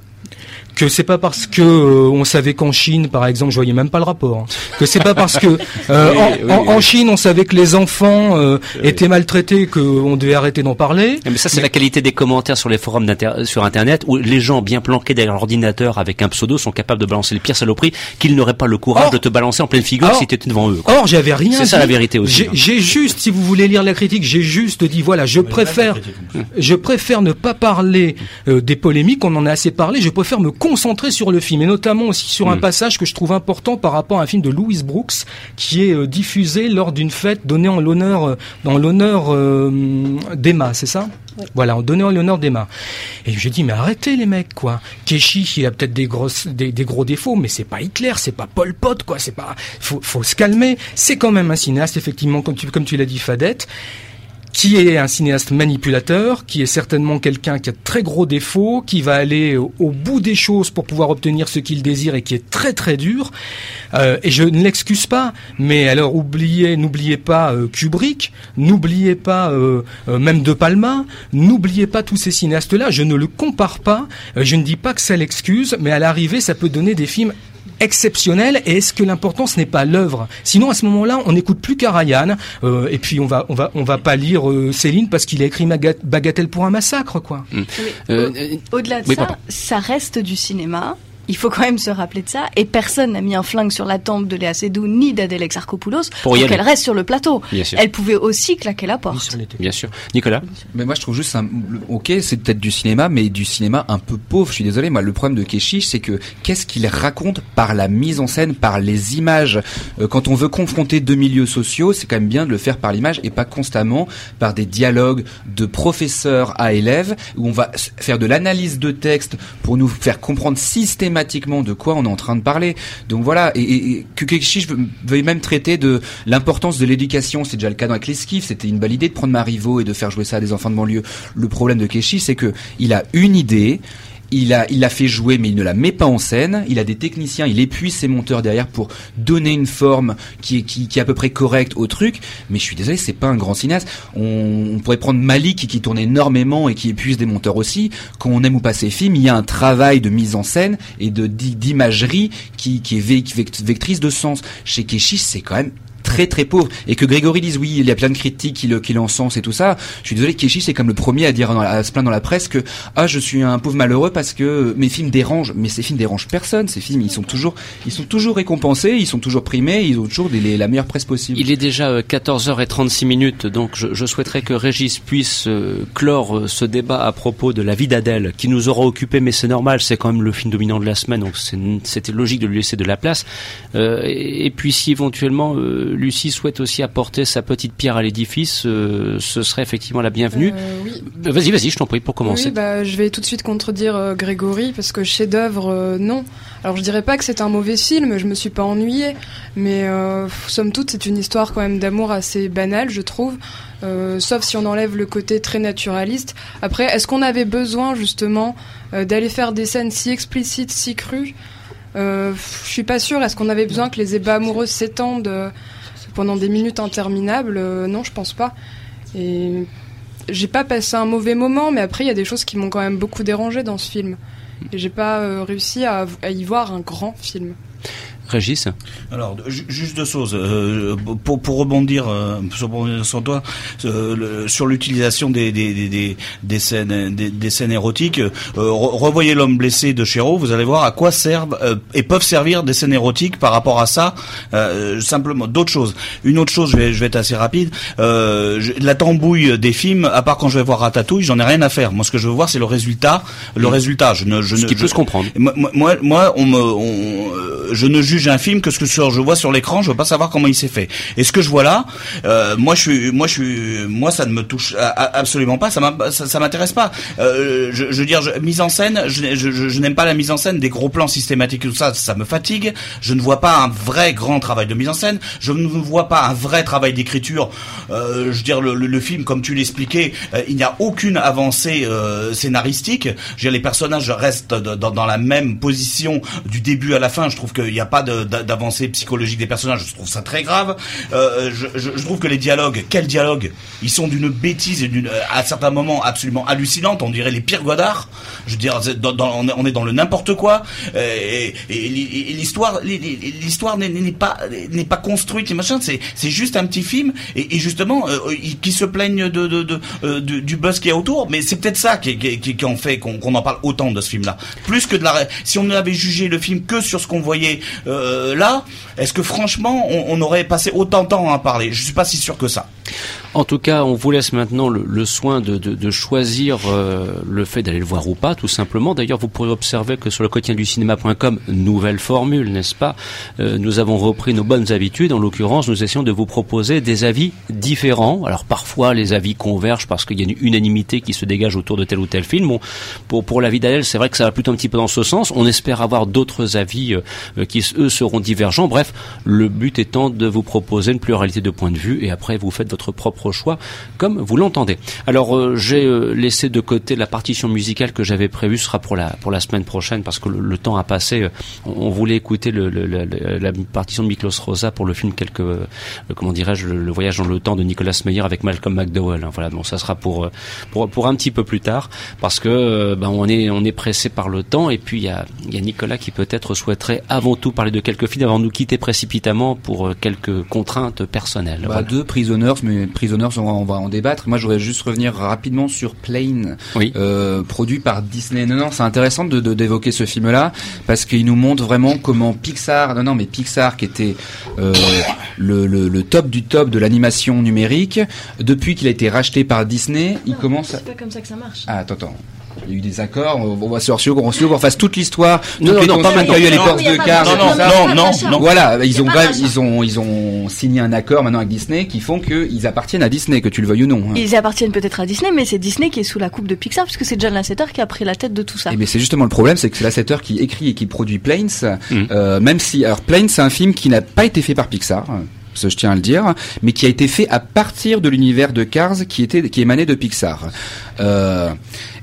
que c'est pas parce que euh, on savait qu'en Chine, par exemple, je voyais même pas le rapport, hein. que c'est pas parce que euh, en, Chine on savait que les enfants euh, étaient maltraités qu'on devait arrêter d'en parler. Mais ça c'est la qualité des commentaires sur les forums sur internet où les gens bien planqués derrière l'ordinateur avec un pseudo sont capables de balancer les pires saloperies qu'ils n'auraient pas le courage de te balancer en pleine figure si tu étais devant eux. Or j'avais rien. C'est ça la vérité aussi. J'ai juste, si vous voulez lire la critique, j'ai juste dit voilà, je préfère, je préfère ne pas parler des polémiques, on en a assez parlé. Je préfère me concentrer sur le film et notamment aussi sur un mm. passage que je trouve important par rapport à un film de Louis Brooks qui est euh, diffusé lors d'une fête donnée en l'honneur euh, dans l'honneur euh, d'Emma, c'est ça? Voilà, en donnant l'honneur d'Emma. Et j'ai dit mais arrêtez les mecs quoi. Keshi il a peut-être des grosses des, gros défauts mais c'est pas Hitler, c'est pas Pol Pot quoi, c'est pas faut faut se calmer. C'est quand même un cinéaste effectivement comme tu comme tu l'as dit Fadette qui est un cinéaste manipulateur, qui est certainement quelqu'un qui a très gros défauts, qui va aller au, bout des choses pour pouvoir obtenir ce qu'il désire et qui est très très dur. Euh, et je ne l'excuse pas, mais alors oubliez, n'oubliez pas euh, Kubrick, n'oubliez pas euh, même De Palma, n'oubliez pas tous ces cinéastes-là. Je ne le compare pas, je ne dis pas que ça l'excuse, mais à l'arrivée, ça peut donner des films exceptionnel et est-ce que l'important ce n'est pas l'œuvre? Sinon à ce moment-là, on n'écoute plus Karajan euh, et puis on va on va on va pas lire euh, Céline parce qu'il a écrit Bagatelle pour un massacre quoi. Euh, au-delà de ça, ça reste du cinéma il faut quand même se rappeler de ça. Et personne n'a mis un flingue sur la tempe de Léa Seydoux ni d'Adèle Exarchopoulos pour, Pour qu'elle reste sur le plateau. Elle pouvait aussi claquer la porte. Bien sûr. Nicolas Mais moi, je trouve juste, un, ok, c'est peut-être du cinéma, mais du cinéma un peu pauvre. Je suis désolé. Moi, le problème de Keshish, c'est que qu'est-ce qu'il raconte par la mise en scène, par les images? Euh, quand on veut confronter deux milieux sociaux, c'est quand même bien de le faire par l'image et pas constamment par des dialogues de professeur à élève où on va faire de l'analyse de texte pour nous faire comprendre systématiquement de quoi on est en train de parler. Donc voilà, et, et- que ve- veuille même traiter de l'importance de l'éducation, c'est déjà le cas avec l'esquive, c'était une bonne idée de prendre Marivaux et de faire jouer ça à des enfants de banlieue. Le problème de Keshish, c'est que il a une idée, il a, l'a fait jouer, mais il ne la met pas en scène. Il a des techniciens, il épuise ses monteurs derrière pour donner une forme qui est, à peu près correcte au truc. Mais je suis désolé, c'est pas un grand cinéaste. On, pourrait prendre Malik qui, tourne énormément et qui épuise des monteurs aussi. Quand on aime ou pas ses films, il y a un travail de mise en scène et de d'i- d'imagerie qui, est vec- vect- vectrice de sens. Chez Keshish, c'est quand même très très pauvre. Et que Grégory dise oui il y a plein de critiques qui le qui l'encensent et tout ça. Je suis désolé Keshi c'est comme le premier à dire à se plaindre dans la presse que ah je suis un pauvre malheureux parce que mes films dérangent. Mais ces films dérangent personne. Ces films ils sont toujours ils sont toujours récompensés ils sont toujours primés ils ont toujours des, les- la meilleure presse possible. Il est déjà euh, 14h36 minutes, donc je, je souhaiterais que Régis puisse euh, clore euh, ce débat à propos de la vie d'Adèle, qui nous aura occupé, mais c'est normal, c'est quand même le film dominant de la semaine, donc c'était logique de lui laisser de la place. Euh, et, puis si éventuellement euh, Lucie souhaite aussi apporter sa petite pierre à l'édifice, euh, ce serait effectivement la bienvenue. Euh, oui. Euh, Vas-y, vas-y, je t'en prie pour commencer. Oui, bah, je vais tout de suite contredire euh, Grégory parce que chef-d'œuvre, euh, non. Alors je dirais pas que c'est un mauvais film, je me suis pas ennuyée, mais euh, somme toute c'est une histoire quand même d'amour assez banale, je trouve. Euh, sauf si on enlève le côté très naturaliste. Après, est-ce qu'on avait besoin justement euh, d'aller faire des scènes si explicites, si crues? Euh, Je suis pas sûre. Est-ce qu'on avait besoin que les ébats amoureux s'étendent euh, pendant des minutes interminables Euh, Non, je pense pas. Et j'ai pas passé un mauvais moment, mais après il y a des choses qui m'ont quand même beaucoup dérangé dans ce film. Et j'ai pas euh, réussi à, à y voir un grand film. Régis Alors, ju- juste deux choses. Euh, pour, pour rebondir, euh, sur, rebondir sur toi, euh, le- sur l'utilisation des, des, des, scènes, des, des scènes érotiques, re- revoyez l'homme blessé de Chéreau, vous allez voir à quoi servent et peuvent servir des scènes érotiques par rapport à ça. Simplement, d'autres choses. Une autre chose, je vais, je vais être assez rapide. La tambouille des films, à part quand je vais voir Ratatouille, j'en ai rien à faire. Moi, ce que je veux voir, c'est le résultat. Le résultat. Je ne, je Ce ne, qui je- peut se comprendre. moi, moi- moi, moi, on me, on, je ne juge un film que ce que je vois sur l'écran. Je veux pas savoir comment il s'est fait. Et ce que je vois là, euh, moi, je suis, moi, je suis, moi, ça ne me touche absolument pas. Ça m'intéresse pas. Euh, je, veux dire, mise en scène, je, n'aime pas la mise en scène des gros plans systématiques et tout ça. Ça me fatigue. Je ne vois pas un vrai grand travail de mise en scène. Je ne vois pas un vrai travail d'écriture. Euh, je veux dire, le, film, comme tu l'expliquais, il n'y a aucune avancée scénaristique. Les personnages restent dans, la même position du début à la fin. Je trouve qu'il n'y a pas d'avancée psychologique des personnages. Je trouve ça très grave. Euh, je, trouve que les dialogues, quels dialogues? Ils sont d'une bêtise et d'une, à certains moments absolument hallucinante. On dirait les pires Godard. Je veux dire, on est- dans le n'importe quoi. Euh, et l'histoire, l'histoire n'est pas n'est pas construite et machin. C'est c'est juste un petit film et, justement euh, qui se plaignent de, euh, du, buzz qui est autour. Mais c'est peut-être ça qui, qui, en fait qu'on en parle autant de ce film-là. Plus que de la. Si on avait jugé le film que sur ce qu'on voyait euh, là, est-ce que franchement on, on aurait passé autant de temps à en parler? Je suis pas si sûr que ça. En tout cas, on vous laisse maintenant le, soin de, choisir euh, le fait d'aller le voir ou pas, tout simplement. D'ailleurs, vous pourrez observer que sur le quotidien du cinéma.com, nouvelle formule, n'est-ce pas Euh, Nous avons repris nos bonnes habitudes. En l'occurrence, nous essayons de vous proposer des avis différents. Alors parfois, les avis convergent parce qu'il y a une unanimité qui se dégage autour de tel ou tel film. Bon, pour pour l'avis d'Adèle, c'est vrai que ça va plutôt un petit peu dans ce sens. On espère avoir d'autres avis euh, qui eux seront divergents. Bref, le but étant de vous proposer une pluralité de points de vue et après vous faites votre propre choix comme vous l'entendez. Alors euh, j'ai euh, laissé de côté la partition musicale que j'avais prévue, ce sera pour la pour la semaine prochaine parce que le, le temps a passé. Euh, On, on voulait écouter le, le- la partition de Miklos Rosa pour le film quelques euh, comment dirais-je le, le voyage dans le temps de Nicolas Meyer avec Malcolm McDowell. hein. Voilà, bon ça sera pour euh, pour pour un petit peu plus tard parce que euh, ben on est on est pressé par le temps et puis il y a il y a Nicolas qui peut-être souhaiterait avant tout parler de quelques films avant de nous quitter précipitamment pour quelques contraintes personnelles. Bah, Voilà. deux Prisoners, mais Prisoners, on va, on va en débattre. Moi, je voudrais juste revenir rapidement sur Plane, Oui. euh, produit par Disney. Non, non, c'est intéressant de d'évoquer ce film-là parce qu'il nous montre vraiment comment Pixar, non, non, mais Pixar qui était euh, le, le, le top du top de l'animation numérique, depuis qu'il a été racheté par Disney, il commence. à... C'est pas comme ça que ça marche. Ah, attends, attends. Il y a eu des accords. On on va se sur qu'on qu'on fasse toute l'histoire. Non, toutes les non, non, pas qu'il y a eu à maintenant. l'époque Non, mais y de et non, non, non. Voilà, ils ont, ils ont, ils ont signé un accord maintenant avec Disney qui font qu'ils appartiennent à Disney, que tu le veuilles ou non. hein. Ils appartiennent peut-être à Disney, mais c'est Disney qui est sous la coupe de Pixar, puisque c'est John Lasseter qui a pris la tête de tout ça. Et bien c'est justement le problème, c'est que c'est Lasseter qui écrit et qui produit Planes, Mhm. euh, même si alors Planes c'est un film qui n'a pas été fait par Pixar. Ça, je tiens à le dire, mais qui a été fait à partir de l'univers de Cars qui était qui émanait de Pixar. Euh,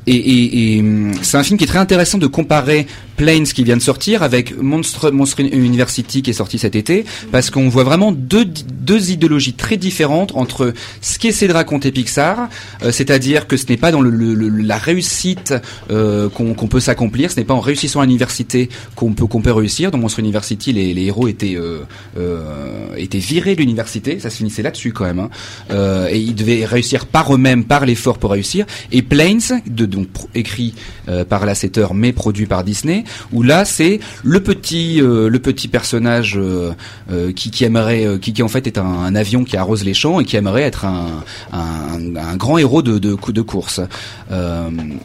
et, et, et, hum, c'est un film qui est très intéressant de comparer Planes qui vient de sortir avec Monster, Monster University qui est sorti cet été, parce qu'on voit vraiment deux, deux idéologies très différentes entre ce qu'essaie de raconter Pixar, euh, c'est-à-dire que ce n'est pas dans le, le- la réussite euh, qu'on qu'on peut s'accomplir, ce n'est pas en réussissant à l'université qu'on peut qu'on peut réussir. Dans Monster University, les, les héros étaient euh, euh, étaient virés de l'université, ça se finissait là-dessus quand même, hein. Euh, et ils devaient réussir par eux-mêmes, par l'effort pour réussir. Et Planes, de, donc écrit euh, par Lasseter mais produit par Disney, où là c'est le petit euh, le petit personnage euh, euh, qui, qui aimerait qui, qui en fait est un, avion qui arrose les champs et qui aimerait être un, un, grand héros de, de, de course.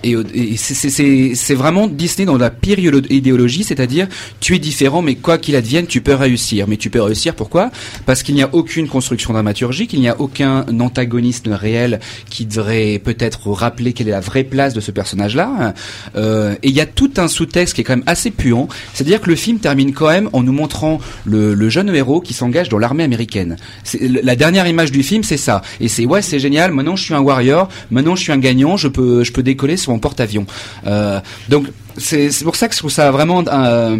Et et c'est- vraiment Disney dans la pire idéolo- idéologie, c'est-à-dire tu es différent, mais quoi qu'il advienne, tu peux réussir. Mais tu peux réussir pourquoi? Parce qu'il n'y a aucune construction dramaturgique, il n'y a aucun antagoniste réel qui devrait peut-être rappeler quelle est la vraie place de ce personnage-là. Et il y a tout un sous-texte qui est quand assez puant, c'est-à-dire que le film termine quand même en nous montrant le, jeune héros qui s'engage dans l'armée américaine. La dernière image du film, c'est ça. Et c'est ouais, c'est génial. Maintenant, je suis un warrior. Maintenant, je suis un gagnant. Je peux, je peux décoller sur mon porte-avions. Euh, donc c'est c'est pour ça que je trouve ça vraiment. euh,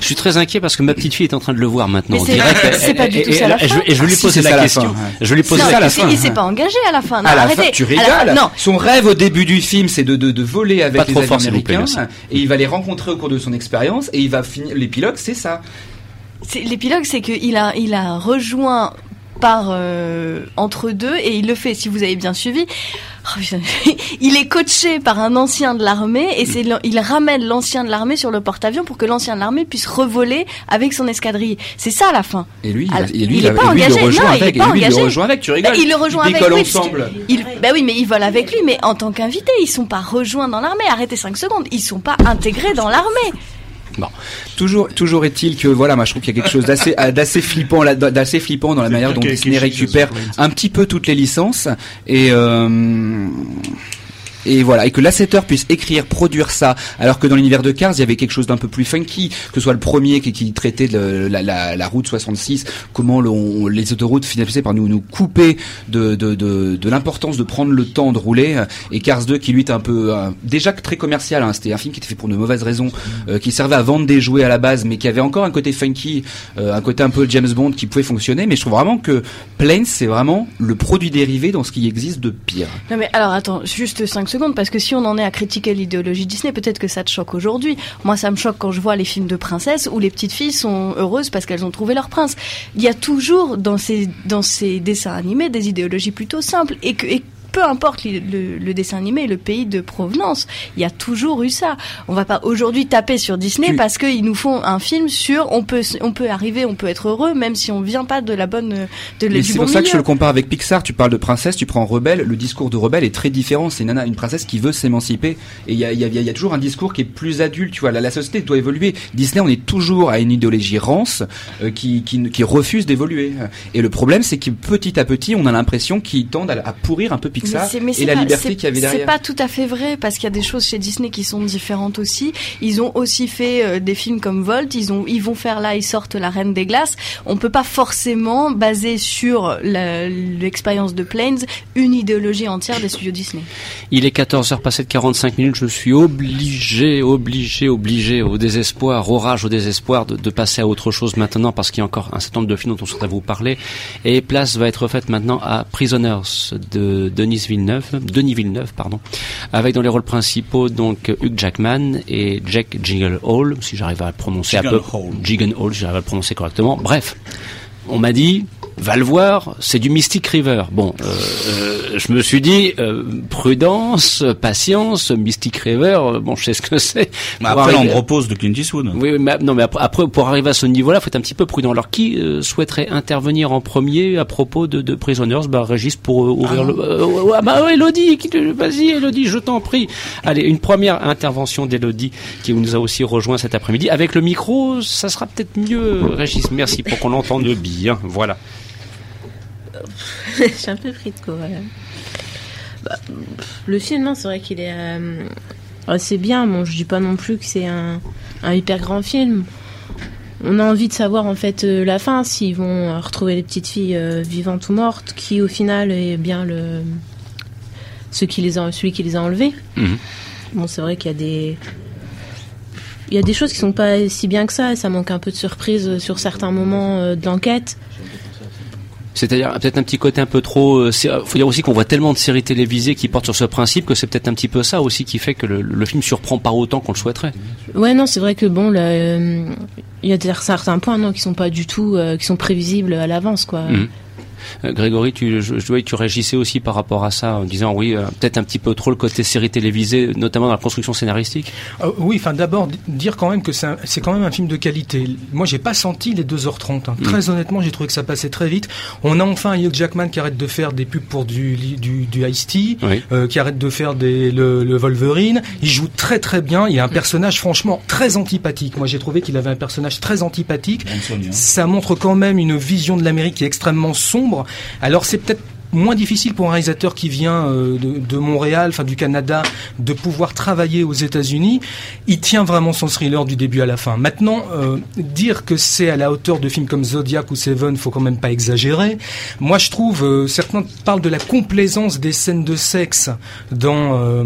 Je suis très inquiet parce que ma petite fille est en train de le voir maintenant. Mais en c'est- direct. c'est pas du Et- tout et- ça à la et je- fin. Et je vais lui Ah, ça la à la question. Je vais lui à la il s'est- fin, il s'est pas engagé à la fin. Non, à la arrêtez. fin, tu À la rigoles. fin- non, Son rêve au début du film, c'est de, de, de voler avec Pas les trop fort, plaît, et il va les rencontrer au cours de son expérience, et il va finir. L'épilogue, c'est ça. l'épilogue, c'est qu'il a, il a rejoint par euh, entre deux et il le fait. Si vous avez bien suivi, oh, il est coaché par un ancien de l'armée et c'est il ramène l'ancien de l'armée sur le porte-avions pour que l'ancien de l'armée puisse revoler avec son escadrille. C'est ça à la fin. Et lui, il, Alors, et lui, il est pas et lui, il le engagé. il est avec. Et pas lui, il le rejoint avec. Tu Bah, rigoles. il le rejoint Ils avec parce ensemble. il- bah oui, mais ils volent avec lui, mais en tant qu'invité, ils sont pas rejoints dans l'armée. Arrêtez 5 secondes, ils sont pas intégrés dans l'armée. Toujours, toujours est-il que voilà, moi je trouve qu'il y a quelque chose d'assez, euh, d'assez flippant, d'assez flippant dans la manière dont Disney récupère un petit peu toutes les licences. Et euh, et voilà, et que Lasseter puisse écrire, produire ça, alors que dans l'univers de Cars, il y avait quelque chose d'un peu plus funky, que ce soit le premier qui, traitait de la, route 66, comment les autoroutes finissaient par nous, nous couper de, de, de, l'importance de prendre le temps de rouler, et Cars 2 qui lui était un peu déjà très commercial, hein, c'était un film qui était fait pour de mauvaises raisons, euh, qui servait à vendre des jouets à la base, mais qui avait encore un côté funky, euh, un côté un peu James Bond qui pouvait fonctionner, mais je trouve vraiment que Planes c'est vraiment le produit dérivé dans ce qui existe de pire. Non mais alors attends, juste 5 parce que si on en est à critiquer l'idéologie Disney, peut-être que ça te choque aujourd'hui. Moi, ça me choque quand je vois les films de princesses où les petites filles sont heureuses parce qu'elles ont trouvé leur prince. Il y a toujours dans ces, dans ces dessins animés des idéologies plutôt simples et que... peu importe le, le- le dessin animé, le pays de provenance, il y a toujours eu ça. On va pas aujourd'hui taper sur Disney Tu- parce qu'ils nous font un film sur on peut on peut arriver, on peut être heureux même si on vient pas de la bonne de Mais c'est bon pour ça que je le compare avec Pixar. Tu parles de princesse, tu prends Rebelle. Le discours de Rebelle est très différent. C'est une nana, une princesse qui veut s'émanciper. Et il y a, y, a, y a toujours un discours qui est plus adulte. Tu vois, la, la société doit évoluer. Disney, on est toujours à une idéologie rance euh, qui, qui, qui refuse d'évoluer. Et le problème, c'est que petit à petit, on a l'impression qu'ils tendent à, à pourrir un peu Pixar Mais et la pas- liberté c'est- qu'il y avait C'est derrière. pas tout à fait vrai parce qu'il y a des choses chez Disney qui sont différentes aussi. Ils ont aussi fait euh, des films comme Volt. Ils ont, ils vont faire là, ils sortent La Reine des Glaces. On peut pas forcément baser sur l'expérience de Planes une idéologie entière des studios Disney. Il est 14h passé de 45 minutes. Je suis obligé, obligé, obligé, au désespoir, au rage, au désespoir, de, de passer à autre chose maintenant parce qu'il y a encore un certain nombre de films dont on souhaiterait vous parler. Et place va être faite maintenant à Prisoners de Denis Villeneuve, Denis Villeneuve, pardon, avec dans les rôles principaux donc Hugh Jackman et Jack Gyllenhaal, si j'arrive à le prononcer peu. Gyllenhaal. Gyllenhaal, si j'arrive à le prononcer correctement. Bref, on m'a dit va le voir, c'est du Mystic River. Bon, euh, euh, je me suis dit euh, prudence, patience, Mystic River. euh, bon, je sais ce que c'est. Mais après, arriver- l'andropause de Clint Eastwood. Oui, oui, mais non, mais après, après, pour arriver à ce niveau-là, faut être un petit peu prudent. Alors, qui euh, souhaiterait intervenir en premier à propos de, de Prisoners? Bah, Régis pour euh, ouvrir le. euh, ouais, bah, ouais, Elodie, vas-y, Elodie, je t'en prie. Allez, une première intervention d'Elodie qui nous a aussi rejoint cet après-midi. Avec le micro, ça sera peut-être mieux, Régis. Merci pour qu'on l'entende bien. Voilà. Je suis un peu pris de court. Bah, le film, hein, c'est vrai qu'il est euh, assez bien. Bon, je dis pas non plus que c'est un, un hyper grand film. On a envie de savoir en fait euh, la fin, s'ils vont euh, retrouver les petites filles euh, vivantes ou mortes, qui au final est bien le ce qui les a, celui qui les a enlevées. Mhm. Bon, c'est vrai qu'il y a des il y a des choses qui sont pas si bien que ça, et ça manque un peu de surprise sur certains moments de l'enquête. C'est-à-dire peut-être un petit côté un peu trop. euh, faut dire aussi qu'on voit tellement de séries télévisées qui portent sur ce principe que c'est peut-être un petit peu ça aussi qui fait que le, le film surprend pas autant qu'on le souhaiterait. Ouais, non, c'est vrai que bon, euh, il y a certains points non, qui sont pas du tout, euh, qui sont prévisibles à l'avance, quoi. Mhm. Euh, Grégory, tu, je, je voyais que tu réagissais aussi par rapport à ça en disant oui, euh, peut-être un petit peu trop le côté série télévisée, notamment dans la construction scénaristique. Euh, oui, enfin d'abord dire quand même que c'est quand même un film de qualité. Moi, j'ai pas senti les 2h30. hein. Très honnêtement, j'ai trouvé que ça passait très vite. On a enfin Hugh Jackman qui arrête de faire des pubs pour du du, du Ice-T, Oui. euh, qui arrête de faire des, le, le Wolverine. Il joue très très bien. Il a un personnage franchement très antipathique. Moi, j'ai trouvé qu'il avait un personnage très antipathique. Hein. Ça montre quand même une vision de l'Amérique qui est extrêmement sombre. Alors c'est peut-être moins difficile pour un réalisateur qui vient euh, de, Montréal, enfin du Canada, de pouvoir travailler aux États-Unis. Il tient vraiment son thriller du début à la fin. Maintenant, euh, dire que c'est à la hauteur de films comme Zodiac ou Seven, faut quand même pas exagérer. Moi, je trouve euh, certains parlent de la complaisance des scènes de sexe dans euh,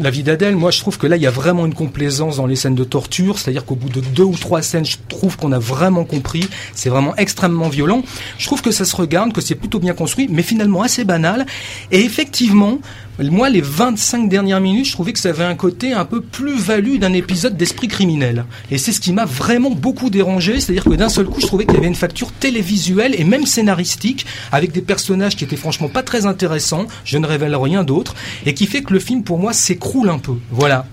La vie d'Adèle. Moi, je trouve que là, il y a vraiment une complaisance dans les scènes de torture, c'est-à-dire qu'au bout de deux ou trois scènes, je trouve qu'on a vraiment compris. C'est vraiment extrêmement violent. Je trouve que ça se regarde, que c'est plutôt bien construit, mais finalement assez banal. Et effectivement, moi, les 25 dernières minutes, je trouvais que ça avait un côté un peu plus-value d'un épisode d'esprit criminel. Et c'est ce qui m'a vraiment beaucoup dérangé, c'est-à-dire que d'un seul coup, je trouvais qu'il y avait une facture télévisuelle et même scénaristique, avec des personnages qui étaient franchement pas très intéressants, je ne révèle rien d'autre, et qui fait que le film, pour moi, s'écroule un peu. Voilà.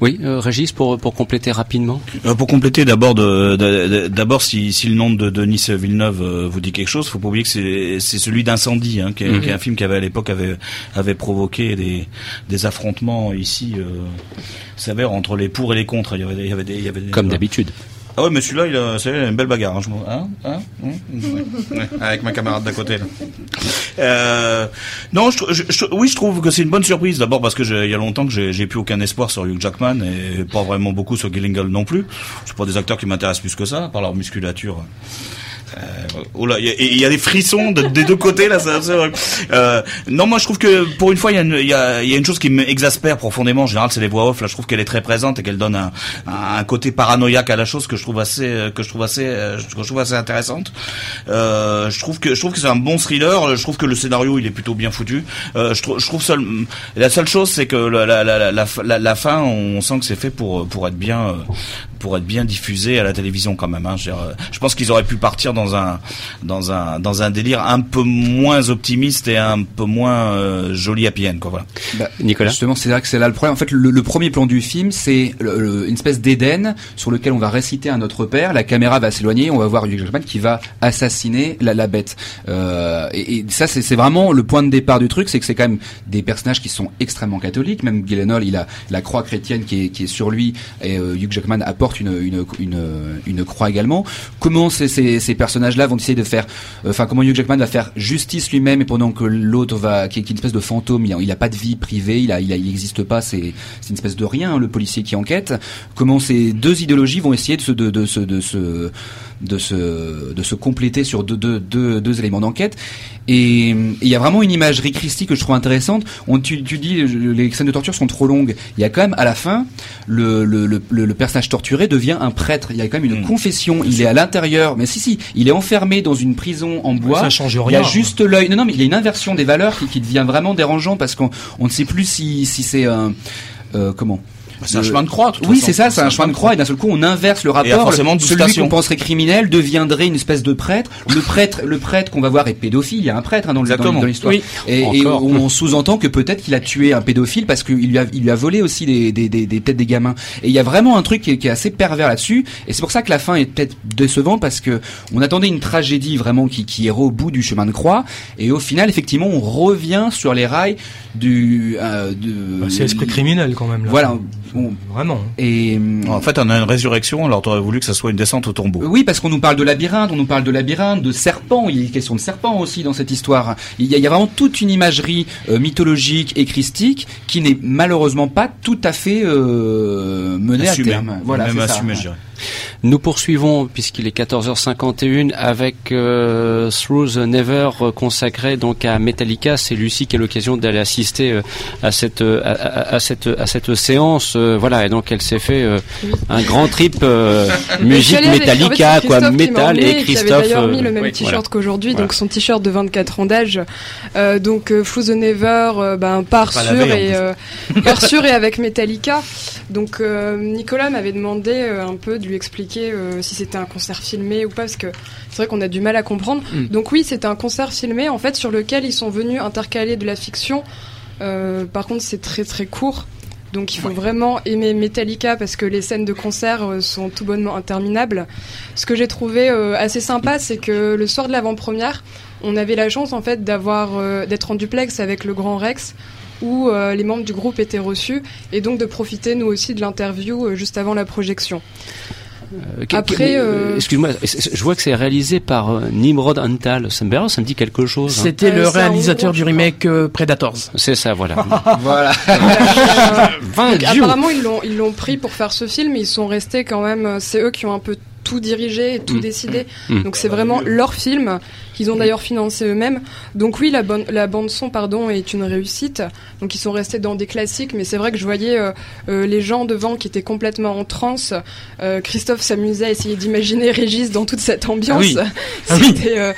Oui, euh, Régis, pour, pour compléter rapidement. Euh, pour compléter, d'abord, d'abord, si, si le nom de Denis Villeneuve euh, vous dit quelque chose, faut pas oublier que c'est, c'est celui d'incendie, hein, qui, est, Mhm. qui est un film qui avait à l'époque avait, avait provoqué des, des affrontements ici, euh, sévères entre les pour et les contre. Il y avait, des- il y avait des, il y avait des- Comme d'habitude. Ah ouais, mais celui-là, il a, c'est une belle bagarre. Hein, je hein, hein, hein, ouais, ouais, avec ma camarade d'à côté. Là. Euh, non, je, je- je- oui, je trouve que c'est une bonne surprise. D'abord parce que j'ai- il y a longtemps que j'ai, j'ai plus aucun espoir sur Hugh Jackman et pas vraiment beaucoup sur Gillingham non plus. C'est pas des acteurs qui m'intéressent plus que ça, par leur musculature. Euh, là, il y, y a des frissons de- des deux côtés là. Ça, vrai. Euh, non, moi je trouve que pour une fois il y a une, y a, y a une chose qui m'exaspère profondément. En général, c'est les voix off. Là, je trouve qu'elle est très présente et qu'elle donne un, un, côté paranoïaque à la chose que je trouve assez, euh, que je trouve assez, que je trouve assez intéressante. Euh, je trouve que je trouve que c'est un bon thriller. Je trouve que le scénario il est plutôt bien foutu. Euh, je, trouve je trouve seul, la seule chose c'est que la, la, la, la, la, fin, on sent que c'est fait pour pour être bien pour être bien diffusé à la télévision quand même. Hein. Je, euh, je pense qu'ils auraient pu partir dans un dans un dans un délire un peu moins optimiste et un peu moins euh, joli happy end quoi. Voilà. Bah, Nicolas Justement, c'est là que c'est là le problème. En fait, le, le premier plan du film, c'est le- le- une espèce d'Éden sur lequel on va réciter un autre père. La caméra va s'éloigner, on va voir Hugh Jackman qui va assassiner la, la bête. Euh, et, et ça, c'est c'est vraiment le point de départ du truc, c'est que c'est quand même des personnages qui sont extrêmement catholiques. Même Gyllenhaal, il a la croix chrétienne qui est, qui est sur lui, et euh, Hugh Jackman apporte une, une, une, une croix également. Comment ces, ces, ces personnages-là vont essayer de faire, enfin comment Hugh Jackman va faire justice lui-même et pendant que l'autre va, qui est, une espèce de fantôme, il a, il a pas de vie privée, il a, il il existe pas, c'est, c'est une espèce de rien, le policier qui enquête. Comment ces deux idéologies vont essayer de se, de, de, se, de se, de se, de se compléter sur deux, deux, deux, deux éléments d'enquête. Et il y a vraiment une imagerie christique que je trouve intéressante. On, tu, tu dis les scènes de torture sont trop longues. Il y a quand même à la fin le, le, le, personnage torturé devient un prêtre. Il y a quand même une Mmh. confession. Il est à l'intérieur, mais si si, il est enfermé dans une prison en bois. Ça change Il y rien. a juste l'œil. Non, non, mais il y a une inversion des valeurs qui, qui devient vraiment dérangeant parce qu'on on ne sait plus si, si c'est un euh, comment? Bah, c'est un chemin de croix. de toute Oui, c'est ça, c'est un chemin de croix et d'un seul coup on inverse le rapport. forcément Celui qu'on penserait criminel deviendrait une espèce de prêtre. Le prêtre, le prêtre qu'on va voir est pédophile. Il y a un prêtre hein, dans le- dans l'histoire. Oui. Et, on sous-entend que peut-être qu'il a tué un pédophile parce qu'il lui a, il lui a volé aussi des, des, des, des têtes des gamins. Et il y a vraiment un truc qui est, qui est assez pervers là-dessus. Et c'est pour ça que la fin est peut-être décevante parce que on attendait une tragédie vraiment qui, qui irait au bout du chemin de croix. Et au final, effectivement, on revient sur les rails du. Euh, de, Bah, c'est esprit criminel quand même. Là. Voilà. Bon, Vraiment. et En fait, on a une résurrection, alors t'aurais voulu que ça soit une descente au tombeau. oui, parce qu'on nous parle de labyrinthe, on nous parle de labyrinthe, de serpent. Il y a une question de serpent aussi dans cette histoire. Il y a, il y a vraiment toute une imagerie euh, mythologique et christique qui n'est malheureusement pas tout à fait euh, menée Assumé. à terme. Voilà, Même c'est ça. assumé, je dirais. Nous poursuivons, puisqu'il est 14h51, avec euh, Through the Never euh, consacré donc à Metallica. C'est Lucie qui a l'occasion d'aller assister euh, à cette euh, à, à- à cette à cette séance. euh, voilà, et donc elle s'est fait un grand trip musique avec- en fait, Metallica, quoi, qui métal et qui Christophe. avait d'ailleurs mis le même oui, t-shirt voilà. qu'aujourd'hui, Voilà. donc son t-shirt de 24 ans d'âge. Donc Through the Never, ben, part en et part sûr et avec Metallica. Donc Nicolas m'avait demandé un peu de lui expliquer euh, si c'était un concert filmé ou pas, parce que c'est vrai qu'on a du mal à comprendre. Hmm. Donc oui, c'est un concert filmé en fait sur lequel ils sont venus intercaler de la fiction. Euh, par contre, c'est très très court. Donc il faut vraiment aimer Metallica parce que les scènes de concert euh, sont tout bonnement interminables. Ce que j'ai trouvé euh, assez sympa, c'est que le soir de l'avant-première, on avait la chance en fait d'avoir euh, d'être en duplex avec le Grand Rex où les membres du groupe étaient reçus et donc de profiter nous aussi de l'interview juste avant la projection. Euh, Après, euh, excuse-moi, je vois que c'est réalisé par euh, Nimrod Antal. Ça me, ça me dit quelque chose. hein. C'était Euh, le un réalisateur du remake euh, Predators. C'est ça, voilà. Voilà. Vingt Donc, apparemment, ils l'ont, ils l'ont pris pour faire ce film, ils sont restés quand même. euh, C'est eux qui ont un peu tout dirigé et tout Mm. décidé. Mm. Donc c'est vraiment leur film qu'ils ont d'ailleurs financé eux-mêmes. Donc oui, la, bonne, la bande son pardon est une réussite. Donc ils sont restés dans des classiques, mais c'est vrai que je voyais euh, euh, les gens devant qui étaient complètement en transe. Euh, Christophe s'amusait à essayer d'imaginer Régis dans toute cette ambiance. Ah oui. Ah oui. Euh,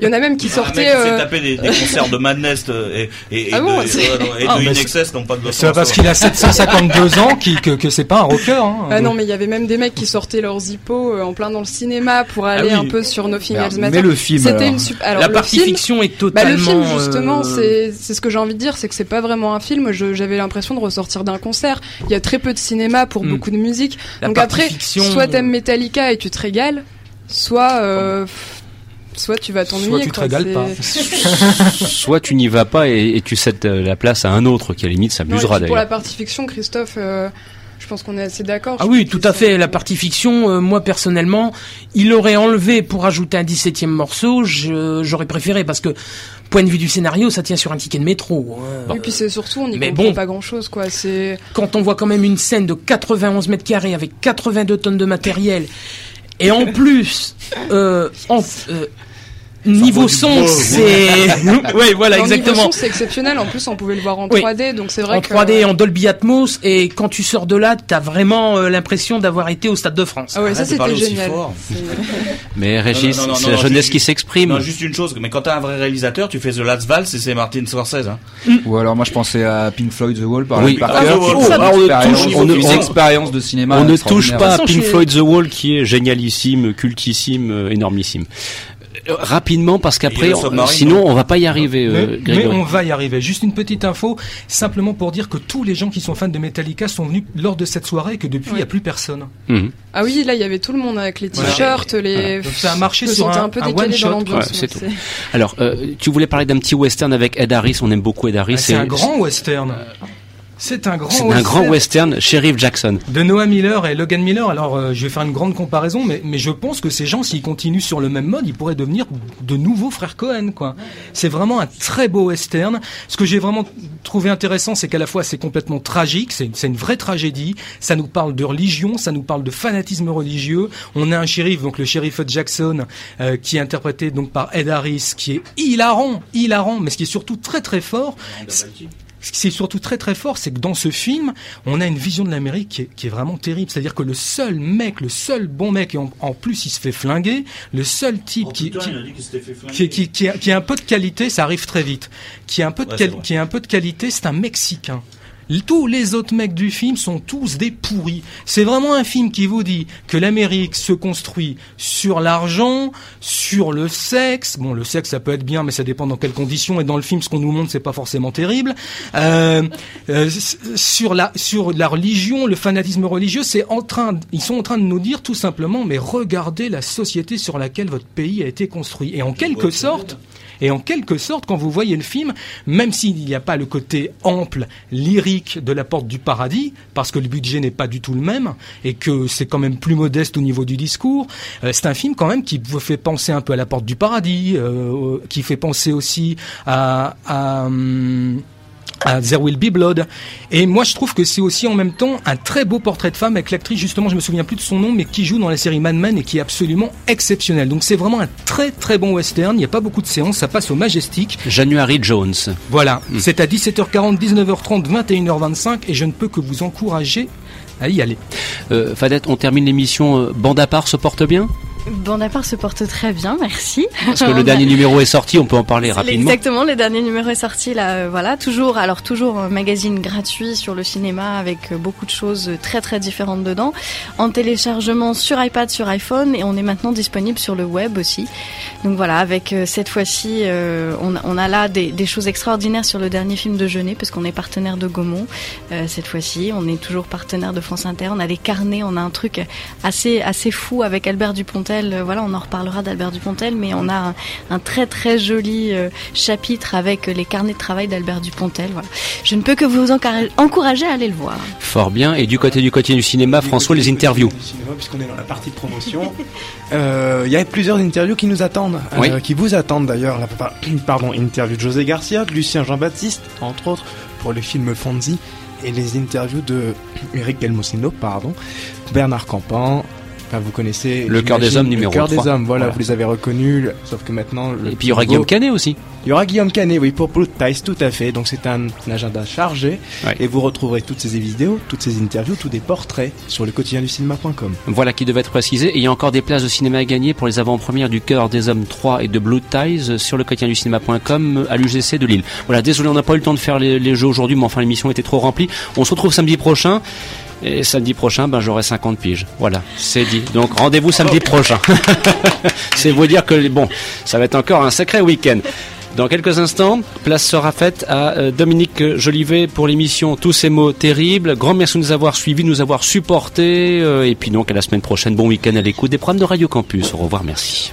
il y en a même qui mec sortaient. qui s'est euh, tapé des, des concerts de Madness et, et, et Ah bon, de, et de, Ah, c'est- pas de parce qu'il a 752 ans qu'il- que, que c'est pas un rocker. Hein. Ah non, mais il y avait même des mecs qui sortaient leurs zippos euh, en plein dans le cinéma pour aller oui. un peu sur Nothing Alors, Else Matters. mais le film, C'était une super. Alors, la partie film, fiction est Bah, totalement. le film, justement, euh, c'est c'est ce que j'ai envie de dire, c'est que c'est pas vraiment un film. Je- J'avais l'impression de ressortir d'un concert. Il y a très peu de cinéma pour Mm. beaucoup de musique. La Donc après, fiction, soit t'aimes euh, Metallica et tu te régales, soit euh, soit tu vas t'ennuyer. Soit tu te quoi. régales pas. Soit tu n'y vas pas et, et tu cèdes euh, la place à un autre qui à la limite s'amusera puis pour la d'ailleurs. partie fiction, Christophe, euh, je pense qu'on est assez d'accord. Ah oui, tout à fait. La partie fiction, euh, moi personnellement, il aurait enlevé pour ajouter un 17e morceau, j'aurais préféré parce que point de vue du scénario, ça tient sur un ticket de métro. hein. Et puis c'est surtout, on n'y Mais comprend bon. pas grand chose, quoi. C'est Quand on voit quand même une scène de 91 mètres carrés avec 82 tonnes de matériel, et en plus, euh, en, euh, niveau son, c'est, ouais, voilà, En niveau exactement. son, c'est exceptionnel. En plus, on pouvait le voir en Oui. 3D, donc c'est vrai En que 3D, en Dolby Atmos, et quand tu sors de là, t'as vraiment euh, l'impression d'avoir été au Stade de France. Ah ouais, ça c'était aussi génial. Mais Régis, Non, non, non, c'est la jeunesse juste- qui s'exprime. Non, juste une chose, mais quand t'as un vrai réalisateur, tu fais The Last Valse et c'est Martin Scorsese. Hein. Ou alors moi je pensais à Pink Floyd The Wall par Oui. par Ah, Oh, on expérience- une de cinéma. On ne touche pas à Pink Floyd The Wall qui est génialissime, cultissime, euh, énormissime. Euh, Rapidement parce qu'après, Submarine, sinon on va pas y arriver. Mais, euh, mais on va y arriver. Juste une petite info, simplement pour dire que tous les gens qui sont fans de Metallica sont venus lors de cette soirée et que depuis il n'y a plus personne. Mhm. Ah oui, là il y avait tout le monde avec les Voilà. t-shirts, les. Donc ça a marché sur un, un peu un décalé one dans shot. Ouais, tout. Alors, euh, tu voulais parler d'un petit western avec Ed Harris. On aime beaucoup Ed Harris. Ah, C'est un grand western. C'est un grand c'est un western. grand western. Sheriff Jackson. de Noah Miller et Logan Miller. Alors, euh, je vais faire une grande comparaison, mais, mais je pense que ces gens, s'ils continuent sur le même mode, ils pourraient devenir de nouveaux frères Cohen, quoi. C'est vraiment un très beau western. Ce que j'ai vraiment trouvé intéressant, c'est qu'à la fois c'est complètement tragique, c'est c'est une vraie tragédie. Ça nous parle de religion, ça nous parle de fanatisme religieux. On a un shérif, donc le shérif Jackson, euh, qui est interprété donc par Ed Harris, qui est hilarant, hilarant, mais ce qui est surtout très très fort, ce qui est surtout très très fort, c'est que dans ce film, on a une vision de l'Amérique qui est, qui est vraiment terrible. C'est-à-dire que le seul mec, le seul bon mec, et en, en plus il se fait flinguer, le seul type qui, qui, qui, qui, qui, a, qui a un peu de qualité, ça arrive très vite. Qui a un peu de, Ouais, qui a un peu de qualité, c'est un Mexicain. Tous les autres mecs du film sont tous des pourris. C'est vraiment un film qui vous dit que l'Amérique se construit sur l'argent, sur le sexe. Bon, le sexe ça peut être bien, mais ça dépend dans quelles conditions. Et dans le film, ce qu'on nous montre, c'est pas forcément terrible. Euh, euh, sur la sur la religion, le fanatisme religieux, c'est en train, ils sont en train de nous dire tout simplement, mais regardez la société sur laquelle votre pays a été construit. Et en quelque sorte. Et en quelque sorte, quand vous voyez le film, même s'il n'y a pas le côté ample, lyrique de la porte du paradis, parce que le budget n'est pas du tout le même, et que c'est quand même plus modeste au niveau du discours, euh, c'est un film quand même qui vous fait penser un peu à la porte du paradis, euh, qui fait penser aussi à... à hum, à There Will Be Blood. Et moi, je trouve que c'est aussi en même temps un très beau portrait de femme avec l'actrice, justement, je me souviens plus de son nom, mais qui joue dans la série Mad Men et qui est absolument exceptionnelle. Donc c'est vraiment un très très bon western. Il n'y a pas beaucoup de séances, ça passe au Majestic. January Jones. Voilà. Hmm. C'est à 17h40, 19h30, 21h25 et je ne peux que vous encourager à y aller. Euh, Fadette, on termine l'émission. Euh, bande à part se porte bien? Bandapart se porte très bien, merci. Parce que le dernier numéro est sorti, on peut en parler rapidement. Exactement, le dernier numéro est sorti là, euh, voilà, toujours, alors toujours un magazine gratuit sur le cinéma avec euh, beaucoup de choses très très différentes dedans, en téléchargement sur iPad, sur iPhone et on est maintenant disponible sur le web aussi. Donc voilà, avec euh, cette fois-ci, on, on, a là des, des, choses extraordinaires sur le dernier film de Jeunet parce qu'on est partenaire de Gaumont cette fois-ci, on est toujours partenaire de France Inter, on a des carnets, on a un truc assez assez fou avec Albert Dupontel euh, voilà, on en reparlera d'Albert Dupontel, mais on a un, très très joli euh, chapitre avec les carnets de travail d'Albert Dupontel. Voilà. Je ne peux que vous encourager à aller le voir. Fort bien. Et du côté du côté du cinéma, François, les interviews. Puisqu'on est dans la partie de promotion, euh, il y a plusieurs interviews qui nous attendent, qui vous attendent d'ailleurs. Pardon, interview de José Garcia, de Lucien Jean-Baptiste, entre autres, pour le film Fonzi et les interviews de Eric Gelmosino, pardon, Bernard Campan, vous connaissez le cœur des hommes numéro Le cœur des hommes, voilà, vous les avez reconnus, sauf que maintenant. Et puis il y aura Guillaume Canet aussi. Il y aura Guillaume Canet, oui, pour Blue Ties, tout à fait. Donc c'est un, agenda chargé. Et vous retrouverez toutes ces vidéos, toutes ces interviews, tous des portraits sur le quotidien du cinéma.com. Voilà qui devait être précisé. Et il y a encore des places de cinéma à gagner pour les avant-premières du Cœur des Hommes 3 et de Blue Ties sur le quotidien du cinéma.com à l'UGC de Lille. Voilà, désolé, on n'a pas eu le temps de faire les, les jeux aujourd'hui, mais enfin l'émission était trop remplie. On se retrouve samedi prochain. Et samedi prochain, ben, j'aurai 50 piges. Voilà, c'est dit. Donc rendez-vous samedi prochain. c'est vous dire que bon, ça va être encore un sacré week-end. Dans quelques instants, place sera faite à euh, Dominique Jolivet pour l'émission Tous ces mots terribles. Grand merci de nous avoir suivis, de nous avoir supportés. Euh, et puis donc à la semaine prochaine, bon week-end à l'écoute des programmes de Radio Campus. Au revoir, merci.